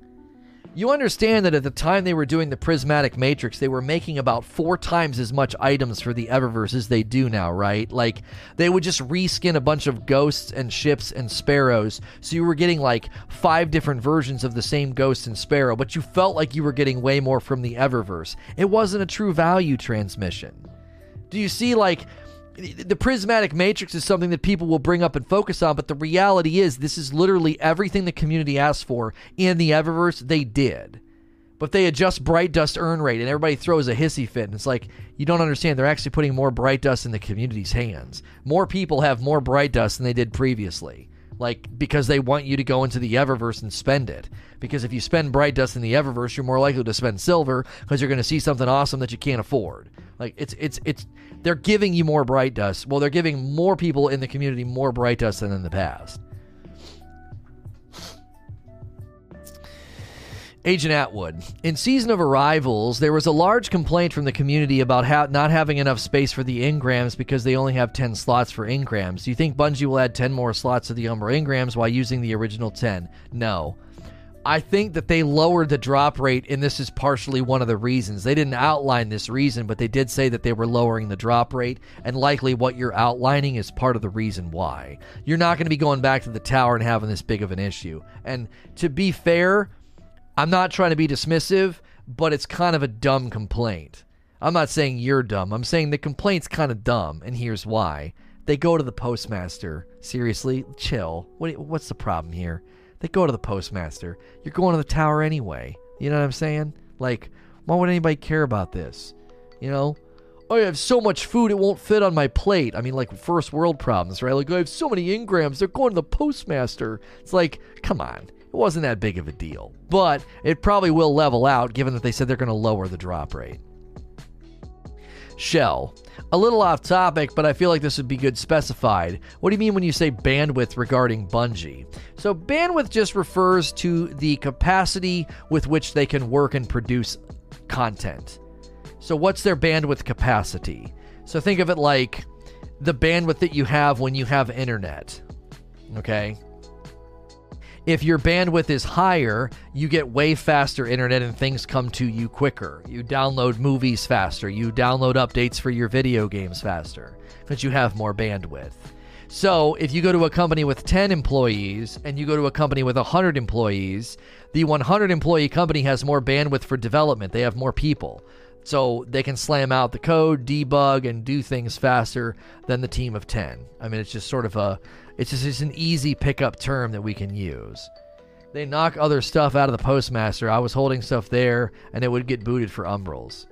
You understand that at the time they were doing the prismatic matrix, they were making about four times as much items for the Eververse as they do now, right? Like, they would just reskin a bunch of ghosts and ships and sparrows, so you were getting like five different versions of the same ghost and sparrow, but you felt like you were getting way more from the Eververse. It wasn't a true value transmission. Do you see, like, the prismatic matrix is something that people will bring up and focus on, but the reality is this is literally everything the community asked for in the Eververse. They did. But they adjust bright dust earn rate and everybody throws a hissy fit. And it's like, you don't understand. They're actually putting more bright dust in the community's hands. More people have more bright dust than they did previously. Like, because they want you to go into the Eververse and spend it. Because if you spend bright dust in the Eververse, you're more likely to spend silver because you're going to see something awesome that you can't afford. Like, it's, it's, it's, they're giving you more bright dust. Well, they're giving more people in the community more bright dust than in the past. Agent Atwood. In Season of Arrivals, there was a large complaint from the community about ha- not having enough space for the engrams because they only have 10 slots for engrams. Do you think Bungie will add 10 more slots to the Umbral engrams while using the original 10? No. I think that they lowered the drop rate, and this is partially one of the reasons. They didn't outline this reason, but they did say that they were lowering the drop rate, and likely what you're outlining is part of the reason why. You're not going to be going back to the tower and having this big of an issue. And to be fair, I'm not trying to be dismissive, but it's kind of a dumb complaint. I'm not saying you're dumb. I'm saying the complaint's kind of dumb, and here's why. They go to the postmaster. Seriously, chill. What, what's the problem here? They go to the postmaster. You're going to the tower anyway. You know what I'm saying? Like, why would anybody care about this? You know? Oh, I have so much food it won't fit on my plate. I mean, like first world problems, right? Like, I have so many engrams, they're going to the postmaster. It's like, come on. It wasn't that big of a deal. But it probably will level out given that they said they're going to lower the drop rate. Shell. A little off topic, but I feel like this would be good specified. What do you mean when you say bandwidth regarding Bungie? So, bandwidth just refers to the capacity with which they can work and produce content. So, what's their bandwidth capacity? So, think of it like the bandwidth that you have when you have internet. Okay? If your bandwidth is higher, you get way faster internet and things come to you quicker. You download movies faster, you download updates for your video games faster because you have more bandwidth. So, if you go to a company with 10 employees and you go to a company with 100 employees, the 100 employee company has more bandwidth for development. They have more people. So they can slam out the code, debug, and do things faster than the team of 10. I mean, it's just sort of a it's just it's an easy pickup term that we can use. They knock other stuff out of the postmaster. I was holding stuff there, and it would get booted for umbrals.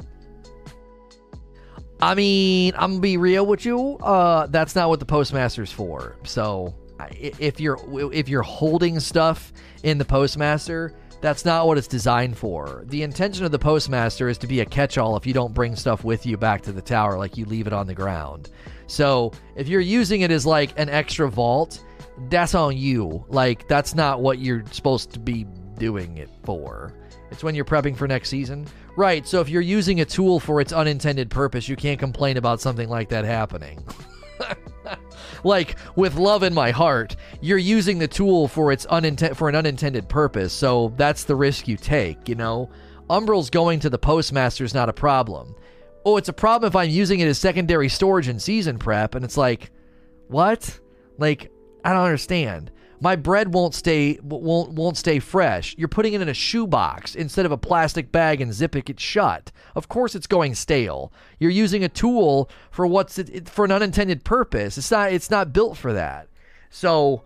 I mean, I'm gonna be real with you. Uh, that's not what the postmaster's for. So, if you're if you're holding stuff in the postmaster, that's not what it's designed for. The intention of the postmaster is to be a catch-all if you don't bring stuff with you back to the tower, like you leave it on the ground. So if you're using it as like an extra vault, that's on you. Like that's not what you're supposed to be doing it for. It's when you're prepping for next season. Right, so if you're using a tool for its unintended purpose, you can't complain about something like that happening. [laughs] [laughs] like with love in my heart, you're using the tool for its unintended for an unintended purpose. So that's the risk you take, you know. Umbral's going to the postmaster is not a problem oh, it's a problem if I'm using it as secondary storage in season prep. And it's like, what? Like, I don't understand. My bread won't stay won't won't stay fresh. You're putting it in a shoebox instead of a plastic bag and zipping it shut. Of course, it's going stale. You're using a tool for what's it, for an unintended purpose. It's not it's not built for that. So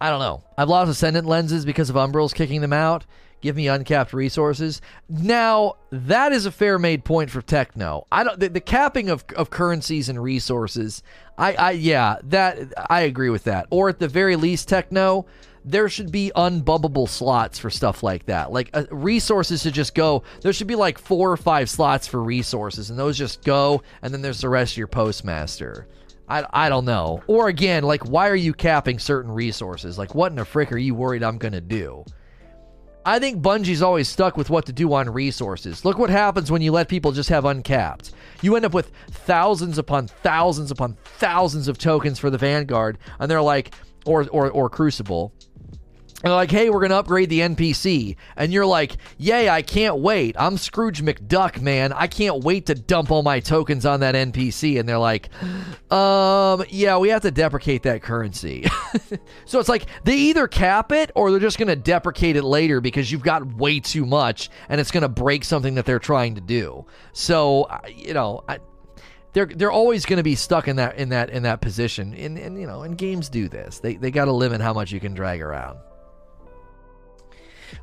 I don't know. I've lost Ascendant lenses because of Umbrals kicking them out give me uncapped resources. Now, that is a fair made point for Techno. I don't the, the capping of, of currencies and resources. I, I yeah, that I agree with that. Or at the very least, Techno, there should be unbubbable slots for stuff like that. Like uh, resources should just go. There should be like four or five slots for resources, and those just go, and then there's the rest of your postmaster. I, I don't know. Or again, like, why are you capping certain resources? Like, what in the frick are you worried I'm to do? I think Bungie's always stuck with what to do on resources. Look what happens when you let people just have uncapped. You end up with thousands upon thousands upon thousands of tokens for the Vanguard, and they're like, or or, or Crucible, and they're like, hey, we're going to upgrade the NPC. And you're like, yay, I can't wait. I'm Scrooge McDuck, man. I can't wait to dump all my tokens on that NPC. And they're like, um, yeah, we have to deprecate that currency. [laughs] so it's like they either cap it or they're just going to deprecate it later because you've got way too much and it's going to break something that they're trying to do. So, you know, I, they're they're always going to be stuck in that in that in that position. And, and you know, and games do this. They they got to limit how much you can drag around.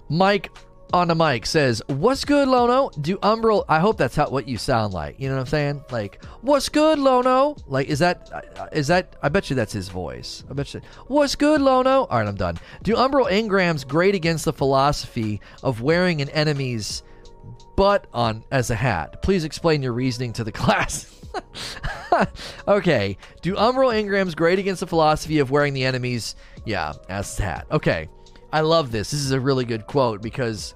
Mike on the mic says, "What's good, Lono? Do Umbral? I hope that's how what you sound like. You know what I'm saying? Like, what's good, Lono? Like, is that is that? I bet you that's his voice. I bet you. What's good, Lono? All right, I'm done. Do Umbral engrams great against the philosophy of wearing an enemy's butt on as a hat? Please explain your reasoning to the [laughs] class." [laughs] okay. Do Umbral engrams great against the philosophy of wearing the enemy's yeah as a hat? Okay. I love this. This is a really good quote because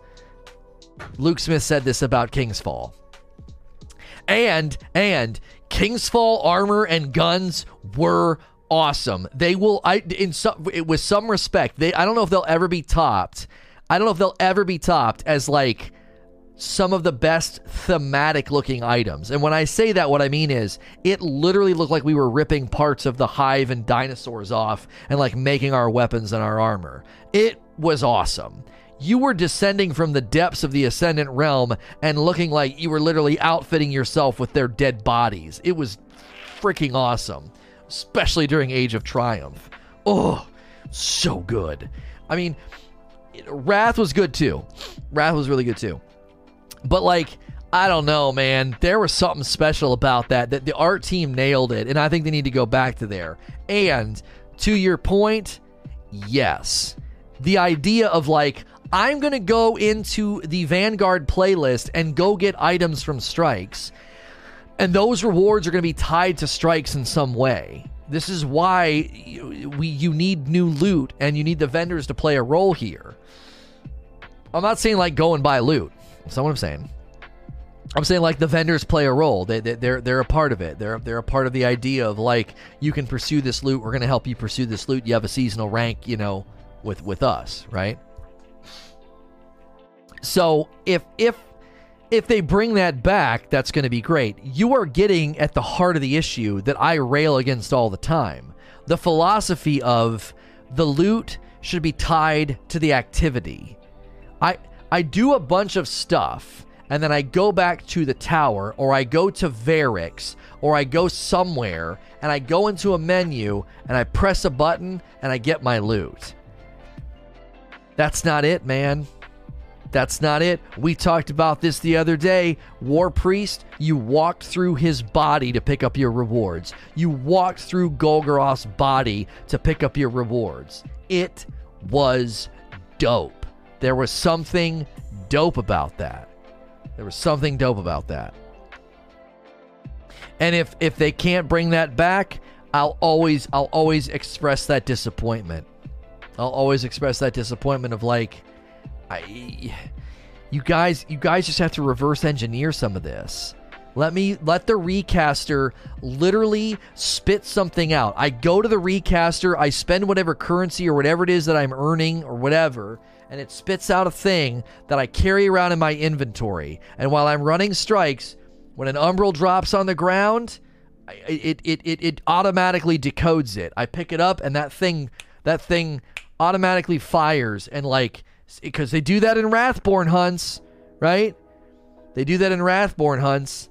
Luke Smith said this about King's Fall. And and King's Fall armor and guns were awesome. They will I in some with some respect. They I don't know if they'll ever be topped. I don't know if they'll ever be topped as like some of the best thematic looking items. And when I say that, what I mean is it literally looked like we were ripping parts of the hive and dinosaurs off and like making our weapons and our armor. It was awesome. You were descending from the depths of the Ascendant realm and looking like you were literally outfitting yourself with their dead bodies. It was freaking awesome, especially during Age of Triumph. Oh, so good. I mean, Wrath was good too. Wrath was really good too. But like, I don't know, man. There was something special about that. That the art team nailed it, and I think they need to go back to there. And to your point, yes, the idea of like I'm gonna go into the Vanguard playlist and go get items from strikes, and those rewards are gonna be tied to strikes in some way. This is why we you need new loot and you need the vendors to play a role here. I'm not saying like go and buy loot. Not what I'm saying. I'm saying like the vendors play a role. They, they they're they're a part of it. They're they're a part of the idea of like you can pursue this loot. We're gonna help you pursue this loot. You have a seasonal rank, you know, with with us, right? So if if if they bring that back, that's going to be great. You are getting at the heart of the issue that I rail against all the time. The philosophy of the loot should be tied to the activity. I I do a bunch of stuff and then I go back to the tower or I go to Variks or I go somewhere and I go into a menu and I press a button and I get my loot. That's not it, man. That's not it. We talked about this the other day. War Priest, you walked through his body to pick up your rewards. You walked through Golgoroth's body to pick up your rewards. It was dope. There was something dope about that. There was something dope about that. And if if they can't bring that back, I'll always I'll always express that disappointment. I'll always express that disappointment of like I you guys you guys just have to reverse engineer some of this. Let me let the recaster literally spit something out. I go to the recaster, I spend whatever currency or whatever it is that I'm earning or whatever, and it spits out a thing that I carry around in my inventory. And while I'm running strikes, when an umbral drops on the ground, it, it, it, it automatically decodes it. I pick it up and that thing that thing automatically fires and like because they do that in Wrathborn hunts, right? They do that in Wrathborn hunts.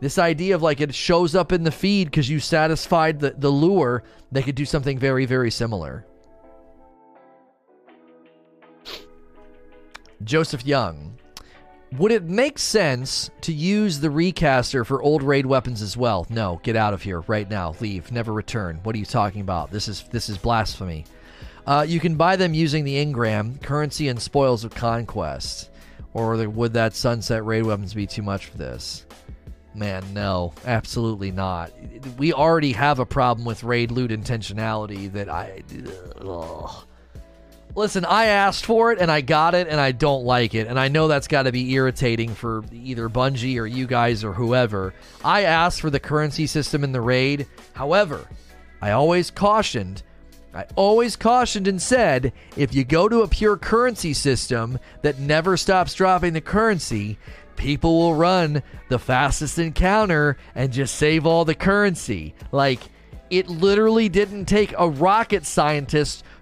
This idea of like it shows up in the feed because you satisfied the, the lure, they could do something very, very similar. Joseph Young. Would it make sense to use the recaster for old raid weapons as well? No, get out of here right now. Leave. Never return. What are you talking about? This is this is blasphemy. Uh, you can buy them using the engram currency, and spoils of conquest. Or would that sunset raid weapons be too much for this? Man, no, absolutely not. We already have a problem with raid loot intentionality that I. Ugh. Listen, I asked for it and I got it and I don't like it. And I know that's got to be irritating for either Bungie or you guys or whoever. I asked for the currency system in the raid. However, I always cautioned, I always cautioned and said if you go to a pure currency system that never stops dropping the currency, people will run the fastest encounter and just save all the currency. Like, it literally didn't take a rocket scientist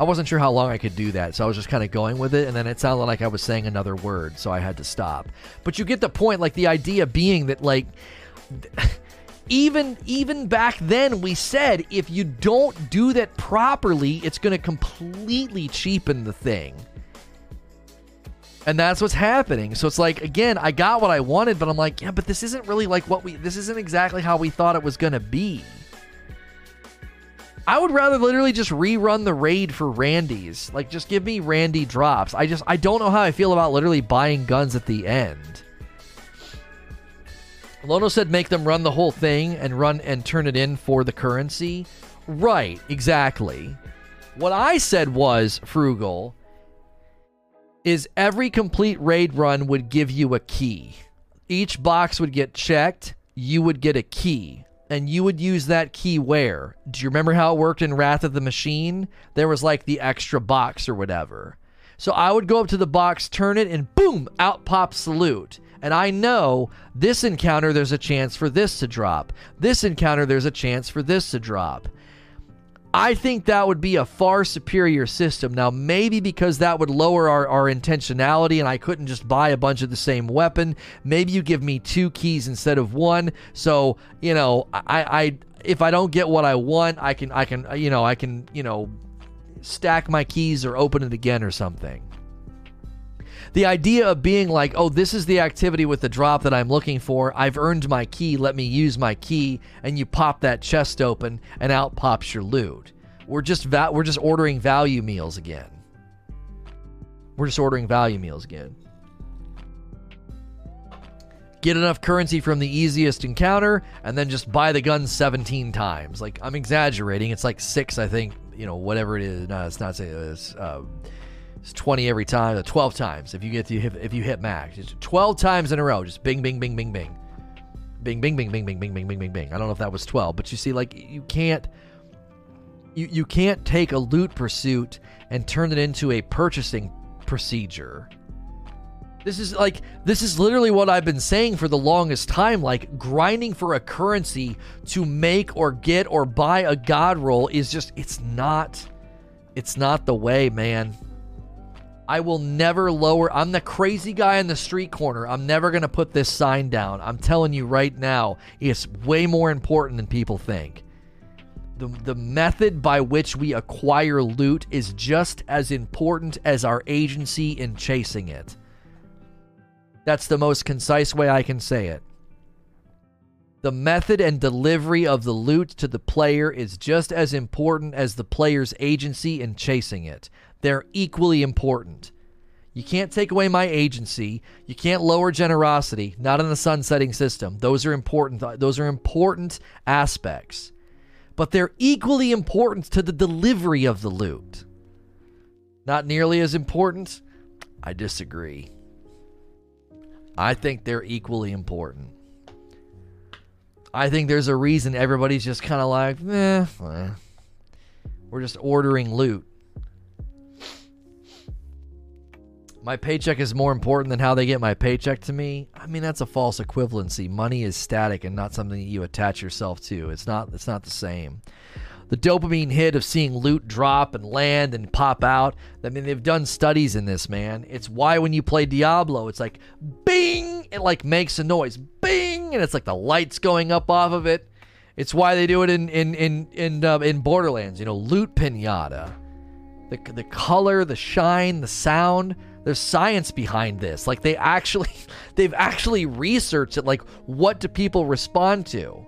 I wasn't sure how long I could do that, so I was just kind of going with it, and then it sounded like I was saying another word, so I had to stop. But you get the point, like the idea being that, like, [laughs] even even back then, we said if you don't do that properly, it's going to completely cheapen the thing. And that's what's happening. So it's like, again, I got what I wanted, but I'm like, yeah, but this isn't really like what we, this isn't exactly how we thought it was going to be. I would rather literally just rerun the raid for Randy's. Like, just give me Randy drops. I just, I don't know how I feel about literally buying guns at the end. Lono said make them run the whole thing and run and turn it in for the currency. Right, exactly. What I said was, Frugal, is every complete raid run would give you a key. Each box would get checked, you would get a key and you would use that key where? Do you remember how it worked in Wrath of the Machine? There was like the extra box or whatever. So I would go up to the box, turn it, and boom, out pops loot. And I know this encounter, there's a chance for this to drop. This encounter, there's a chance for this to drop. I think that would be a far superior system. Now, maybe because that would lower our, our intentionality and I couldn't just buy a bunch of the same weapon, maybe you give me two keys instead of one. So, you know, I, I if I don't get what I want, I can I can you know, I can, you know, stack my keys or open it again or something the idea of being like, oh, this is the activity with the drop that I'm looking for. I've earned my key. Let me use my key. And you pop that chest open, and out pops your loot. We're just va- we're just ordering value meals again. We're just ordering value meals again. Get enough currency from the easiest encounter, and then just buy the gun 17 times. Like I'm exaggerating. It's like six, I think. You know, whatever it is. No, it's not. It's, uh, it's 20 every time, uh, 12 times if you get to if you hit max. It's 12 times in a row, just bing bing bing bing bing. Bing bing bing bing bing bing bing bing bing bing. I don't know if that was 12, but you see like you can't you you can't take a loot pursuit and turn it into a purchasing procedure. This is like this is literally what I've been saying for the longest time like grinding for a currency to make or get or buy a god roll is just it's not it's not the way, man. I will never lower. I'm the crazy guy in the street corner. I'm never going to put this sign down. I'm telling you right now, it's way more important than people think. The, the method by which we acquire loot is just as important as our agency in chasing it. That's the most concise way I can say it. The method and delivery of the loot to the player is just as important as the player's agency in chasing it. They're equally important. You can't take away my agency. You can't lower generosity, not in the sunsetting system. Those are important. Those are important aspects. But they're equally important to the delivery of the loot. Not nearly as important? I disagree. I think they're equally important. I think there's a reason everybody's just kind of like, eh, eh, we're just ordering loot. My paycheck is more important than how they get my paycheck to me. I mean, that's a false equivalency. Money is static and not something that you attach yourself to. It's not it's not the same. The dopamine hit of seeing loot drop and land and pop out. I mean, they've done studies in this, man. It's why when you play Diablo, it's like bing, it like makes a noise. Bing, and it's like the lights going up off of it. It's why they do it in in in in, uh, in Borderlands, you know, loot pinata. The, the color, the shine, the sound there's science behind this. Like they actually [laughs] they've actually researched it like what do people respond to?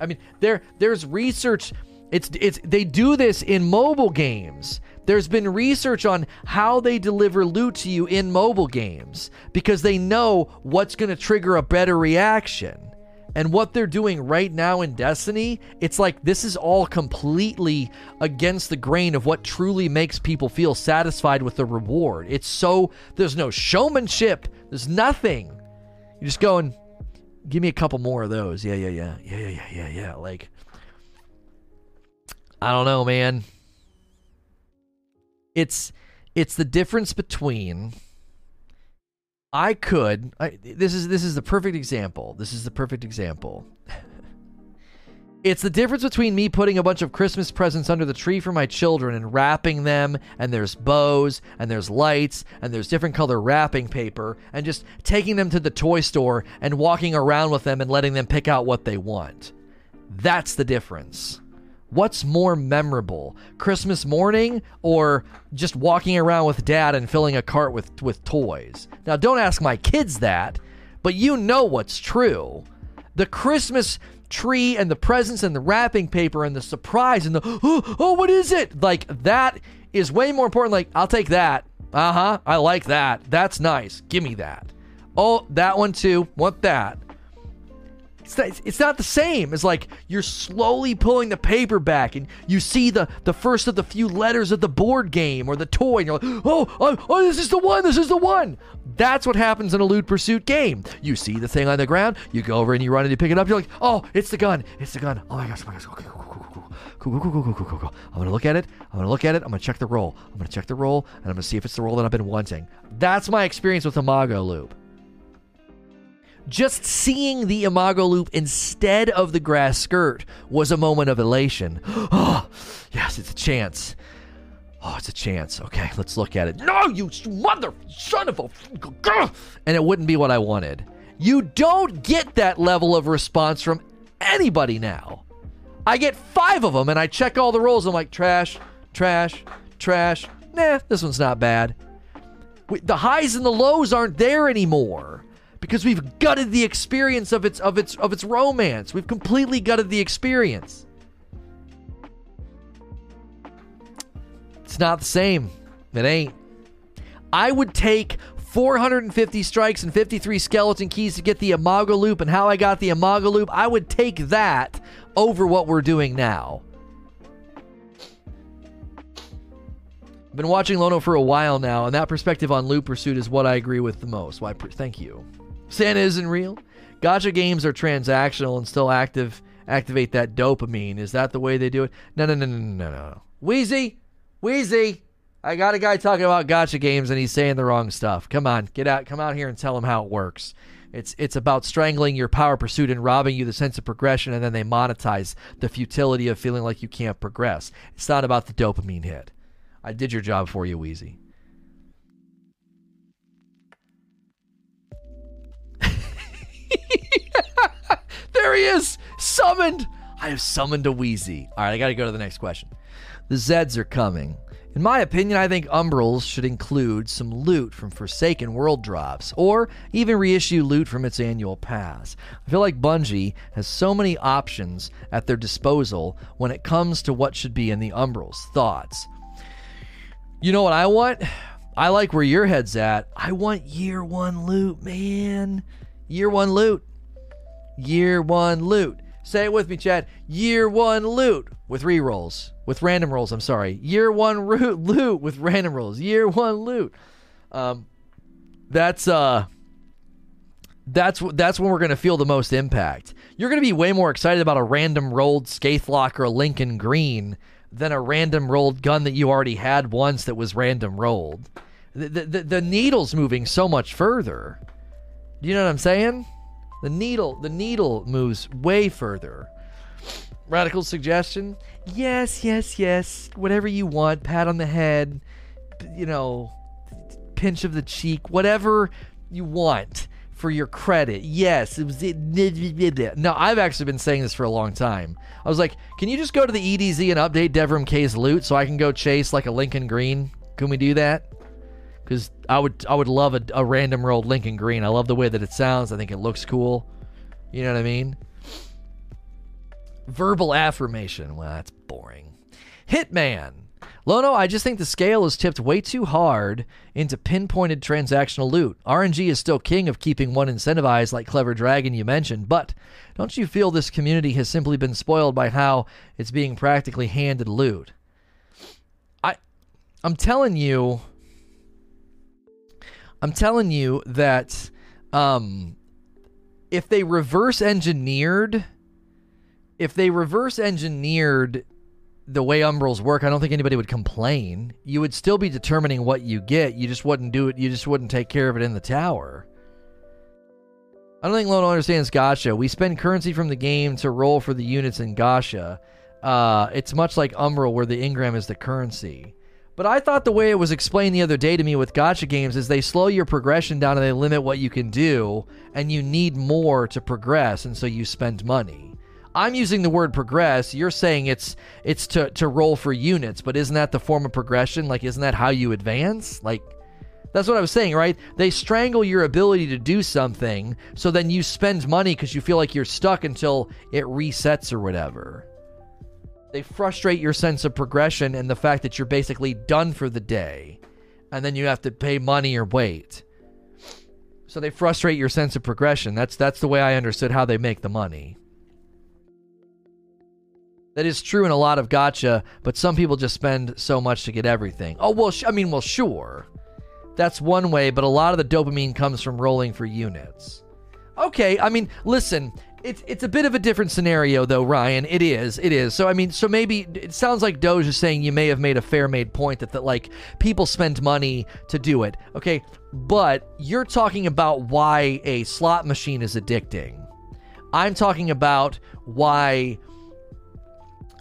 I mean, there there's research it's it's they do this in mobile games. There's been research on how they deliver loot to you in mobile games because they know what's going to trigger a better reaction. And what they're doing right now in Destiny, it's like this is all completely against the grain of what truly makes people feel satisfied with the reward. It's so, there's no showmanship, there's nothing. You're just go and give me a couple more of those. Yeah, yeah, yeah. Yeah, yeah, yeah, yeah, yeah. Like, I don't know, man. It's, it's the difference between I could. I, this is this is the perfect example. This is the perfect example. [laughs] it's the difference between me putting a bunch of Christmas presents under the tree for my children and wrapping them, and there's bows, and there's lights, and there's different color wrapping paper, and just taking them to the toy store and walking around with them and letting them pick out what they want. That's the difference. What's more memorable, Christmas morning or just walking around with dad and filling a cart with, with toys? Now, don't ask my kids that, but you know what's true. The Christmas tree and the presents and the wrapping paper and the surprise and the [gasps] oh, oh what is it? Like that is way more important. Like I'll take that. Uh huh. I like that. That's nice. Give me that. Oh, that one too. Want that? It's not, it's not the same. It's like you're slowly pulling the paper back and you see the, the first of the few letters of the board game or the toy, and you're like, oh, oh, oh, this is the one, this is the one. That's what happens in a loot pursuit game. You see the thing on the ground, you go over and you run and you pick it up, you're like, oh, it's the gun, it's the gun. Oh my gosh, oh my gosh, okay. I'm gonna look at it, I'm gonna look at it, I'm gonna check the roll, I'm gonna check the roll, and I'm gonna see if it's the roll that I've been wanting. That's my experience with Imago Loop. Just seeing the Imago loop instead of the grass skirt was a moment of elation. [gasps] Oh, yes, it's a chance. Oh, it's a chance. Okay, let's look at it. No, you mother son of a. And it wouldn't be what I wanted. You don't get that level of response from anybody now. I get five of them and I check all the rolls. I'm like, trash, trash, trash. Nah, this one's not bad. The highs and the lows aren't there anymore because we've gutted the experience of its of its of its romance. We've completely gutted the experience. It's not the same. It ain't. I would take 450 strikes and 53 skeleton keys to get the Imago loop and how I got the Imago loop. I would take that over what we're doing now. I've been watching Lono for a while now, and that perspective on Loop pursuit is what I agree with the most. Why? Thank you. Santa isn't real. Gacha games are transactional and still active activate that dopamine. Is that the way they do it? No, no, no, no, no, no. Wheezy, Wheezy. I got a guy talking about gacha games and he's saying the wrong stuff. Come on, get out, come out here and tell him how it works. It's it's about strangling your power pursuit and robbing you the sense of progression, and then they monetize the futility of feeling like you can't progress. It's not about the dopamine hit. I did your job for you, Wheezy. [laughs] there he is, summoned. I have summoned a Wheezy. All right, I got to go to the next question. The Zeds are coming. In my opinion, I think Umbrals should include some loot from Forsaken World drops, or even reissue loot from its annual pass. I feel like Bungie has so many options at their disposal when it comes to what should be in the Umbrals. Thoughts? You know what I want? I like where your head's at. I want year one loot, man. Year one loot. Year one loot. Say it with me, Chad. Year one loot with re-rolls. With random rolls, I'm sorry. Year one root [laughs] loot with random rolls. Year one loot. Um that's uh that's that's when we're going to feel the most impact. You're going to be way more excited about a random rolled Scathelocke or a Lincoln Green than a random rolled gun that you already had once that was random rolled. The, the, the needle's moving so much further. Do you know what I'm saying? The needle, the needle moves way further. Radical suggestion? Yes, yes, yes. Whatever you want. Pat on the head, you know, pinch of the cheek, whatever you want for your credit. Yes, it was. No, I've actually been saying this for a long time. I was like, can you just go to the EDZ and update Devrim Kay's loot so I can go chase like a Lincoln Green? Can we do that? Because I would I would love a, a random rolled Lincoln Green. I love the way that it sounds. I think it looks cool. You know what I mean? Verbal affirmation. Well, that's boring. Hitman. Lono, I just think the scale is tipped way too hard into pinpointed transactional loot. RNG is still king of keeping one incentivized, like Clever Dragon you mentioned, but don't you feel this community has simply been spoiled by how it's being practically handed loot? I, I'm telling you, I'm telling you that um, if they reverse engineered, if they reverse engineered the way umbrals work, I don't think anybody would complain. You would still be determining what you get. You just wouldn't do it. You just wouldn't take care of it in the tower. I don't think Lono understands Gacha. We spend currency from the game to roll for the units in Gacha. Uh, it's much like Umbral, where the engram is the currency. But I thought the way it was explained the other day to me with gacha games is they slow your progression down and they limit what you can do, and you need more to progress, and so you spend money. I'm using the word progress. You're saying it's it's to, to roll for units, but isn't that the form of progression? Like, isn't that how you advance? Like, That's what I was saying, right? They strangle your ability to do something, so then you spend money because you feel like you're stuck until it resets or whatever. They frustrate your sense of progression and the fact that you're basically done for the day, and then you have to pay money or wait. So they frustrate your sense of progression. That's that's the way I understood how they make the money. That is true in a lot of gacha, but some people just spend so much to get everything. Oh well, sh- I mean, well, sure. That's one way, but a lot of the dopamine comes from rolling for units. Okay, I mean, listen, it's it's a bit of a different scenario though, Ryan. It is, it is. So I mean, so maybe it sounds like Doge is saying you may have made a fair made point that that like people spend money to do it. Okay, but you're talking about why a slot machine is addicting. I'm talking about why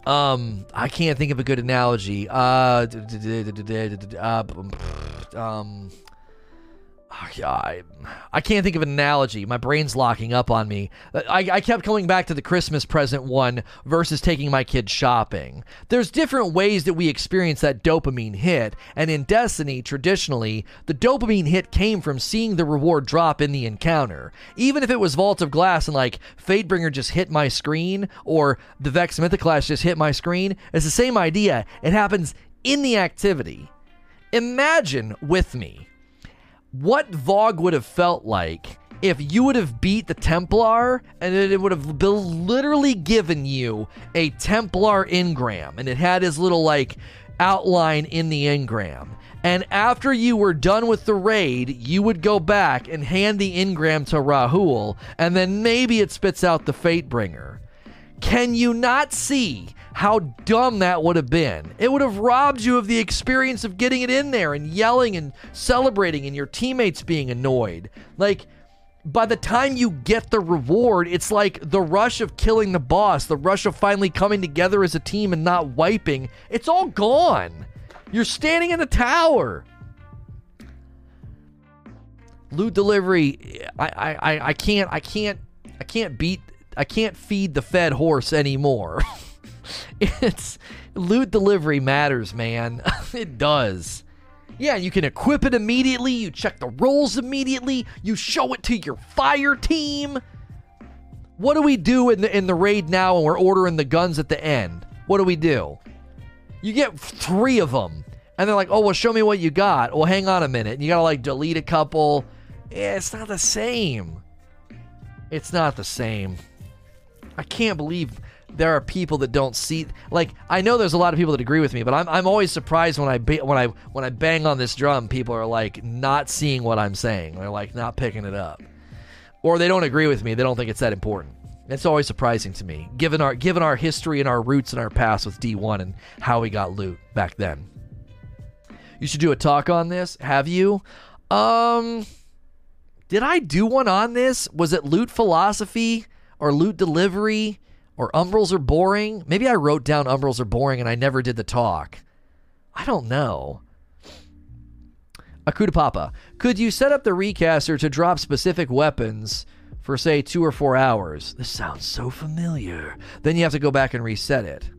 um I can't think of a good analogy. Uh um Ah, I, I can't think of an analogy. My brain's locking up on me. I, I kept coming back to the Christmas present one versus taking my kids shopping. There's different ways that we experience that dopamine hit, and in Destiny, traditionally, the dopamine hit came from seeing the reward drop in the encounter. Even if it was Vault of Glass and like Fatebringer just hit my screen, or the Vex Mythoclast just hit my screen, it's the same idea. It happens in the activity. Imagine with me what VoG would have felt like if you would have beat the Templar and it would have literally given you a Templar engram and it had his little like outline in the engram. And after you were done with the raid, you would go back and hand the engram to Rahool, and then maybe it spits out the Fatebringer. Can you not see how dumb that would have been. It would have robbed you of the experience of getting it in there and yelling and celebrating and your teammates being annoyed. Like, by the time you get the reward, it's like the rush of killing the boss, the rush of finally coming together as a team and not wiping. It's all gone. You're standing in the tower. Loot delivery. I, I, I can't I can't I can't beat I can't feed the fed horse anymore. [laughs] [laughs] it's loot delivery matters, man. [laughs] it does. Yeah, you can equip it immediately, you check the rolls immediately, you show it to your fire team. What do we do in the in the raid now when we're ordering the guns at the end? What do we do? You get three of them, and they're like, "Oh, well, show me what you got." Well, hang on a minute. You gotta like delete a couple. Yeah, it's not the same. It's not the same. I can't believe there are people that don't see like I know there's a lot of people that agree with me, but I'm I'm always surprised when I ba- when I when I bang on this drum, people are like not seeing what I'm saying. They're like not picking it up. Or they don't agree with me. They don't think it's that important. It's always surprising to me, given our given our history and our roots and our past with D1 and how we got loot back then. You should do a talk on this. Have you? Um did I do one on this? Was it loot philosophy or loot delivery? Or umbrals are boring? Maybe I wrote down umbrals are boring and I never did the talk. I don't know. Akuda Papa, could you set up the recaster to drop specific weapons for say two or four hours? This sounds so familiar. Then you have to go back and reset it.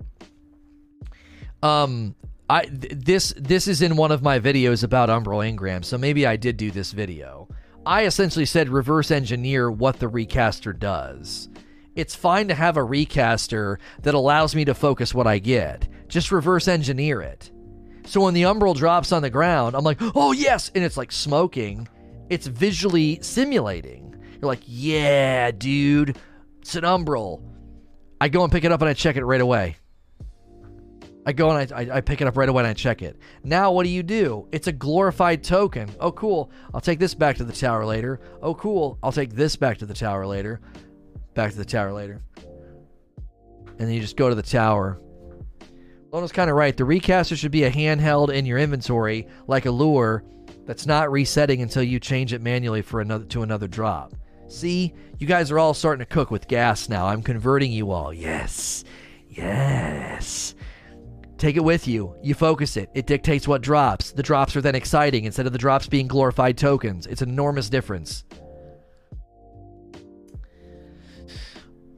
Um, I th- this this is in one of my videos about Umbral Engram, so maybe I did do this video. I essentially said reverse engineer what the recaster does it's fine to have a recaster that allows me to focus what I get. Just reverse engineer it. So when the umbral drops on the ground, I'm like, oh yes, and it's like smoking. It's visually simulating. You're like, yeah, dude, it's an umbral. I go and pick it up and I check it right away. I go and I, I, I, pick it up right away and I check it. Now, what do you do? It's a glorified token. Oh, cool. I'll take this back to the tower later. Oh, cool. I'll take this back to the tower later back to the tower later. And then you just go to the tower. Lona's kind of right. The recaster should be a handheld in your inventory, like a lure, that's not resetting until you change it manually for another to another drop. See, you guys are all starting to cook with gas now. I'm converting you all. Yes, yes. Take it with you. You focus it. It dictates what drops. The drops are then exciting instead of the drops being glorified tokens. It's an enormous difference.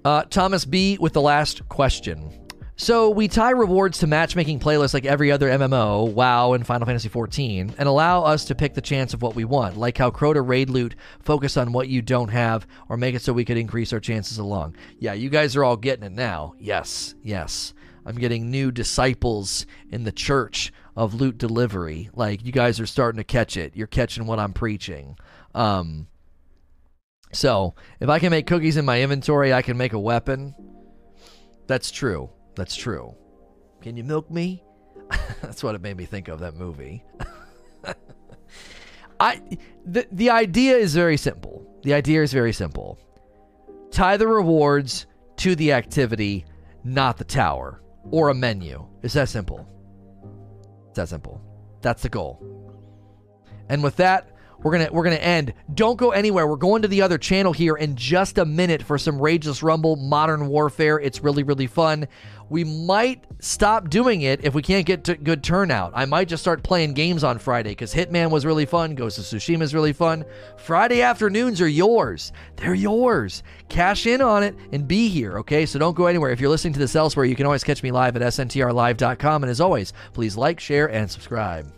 Uh, Thomas B. with the last question. So we tie rewards to matchmaking playlists like every other MMO, WoW, and Final Fantasy XIV, and allow us to pick the chance of what we want, like how Crota Raid Loot focus on what you don't have, or make it so we could increase our chances along. Yeah, you guys are all getting it now. Yes, yes. I'm getting new disciples in the church of loot delivery. Like you guys are starting to catch it. You're catching what I'm preaching. Um, so if I can make cookies in my inventory, I can make a weapon. That's true. That's true. Can you milk me? [laughs] That's what it made me think of that movie. [laughs] I the the idea is very simple. The idea is very simple. Tie the rewards to the activity, not the tower or a menu. It's that simple. It's that simple. That's the goal. And with that, we're gonna we're gonna end. Don't go anywhere. We're going to the other channel here in just a minute for some Rageless Rumble Modern Warfare. It's really really fun. We might stop doing it if we can't get to good turnout. I might just start playing games on Friday because Hitman was really fun. Ghost of Tsushima is really fun. Friday afternoons are yours. They're yours. Cash in on it and be here, okay? So don't go anywhere. If you're listening to this elsewhere, you can always catch me live at sntrlive.com. And as always, please like, share, and subscribe.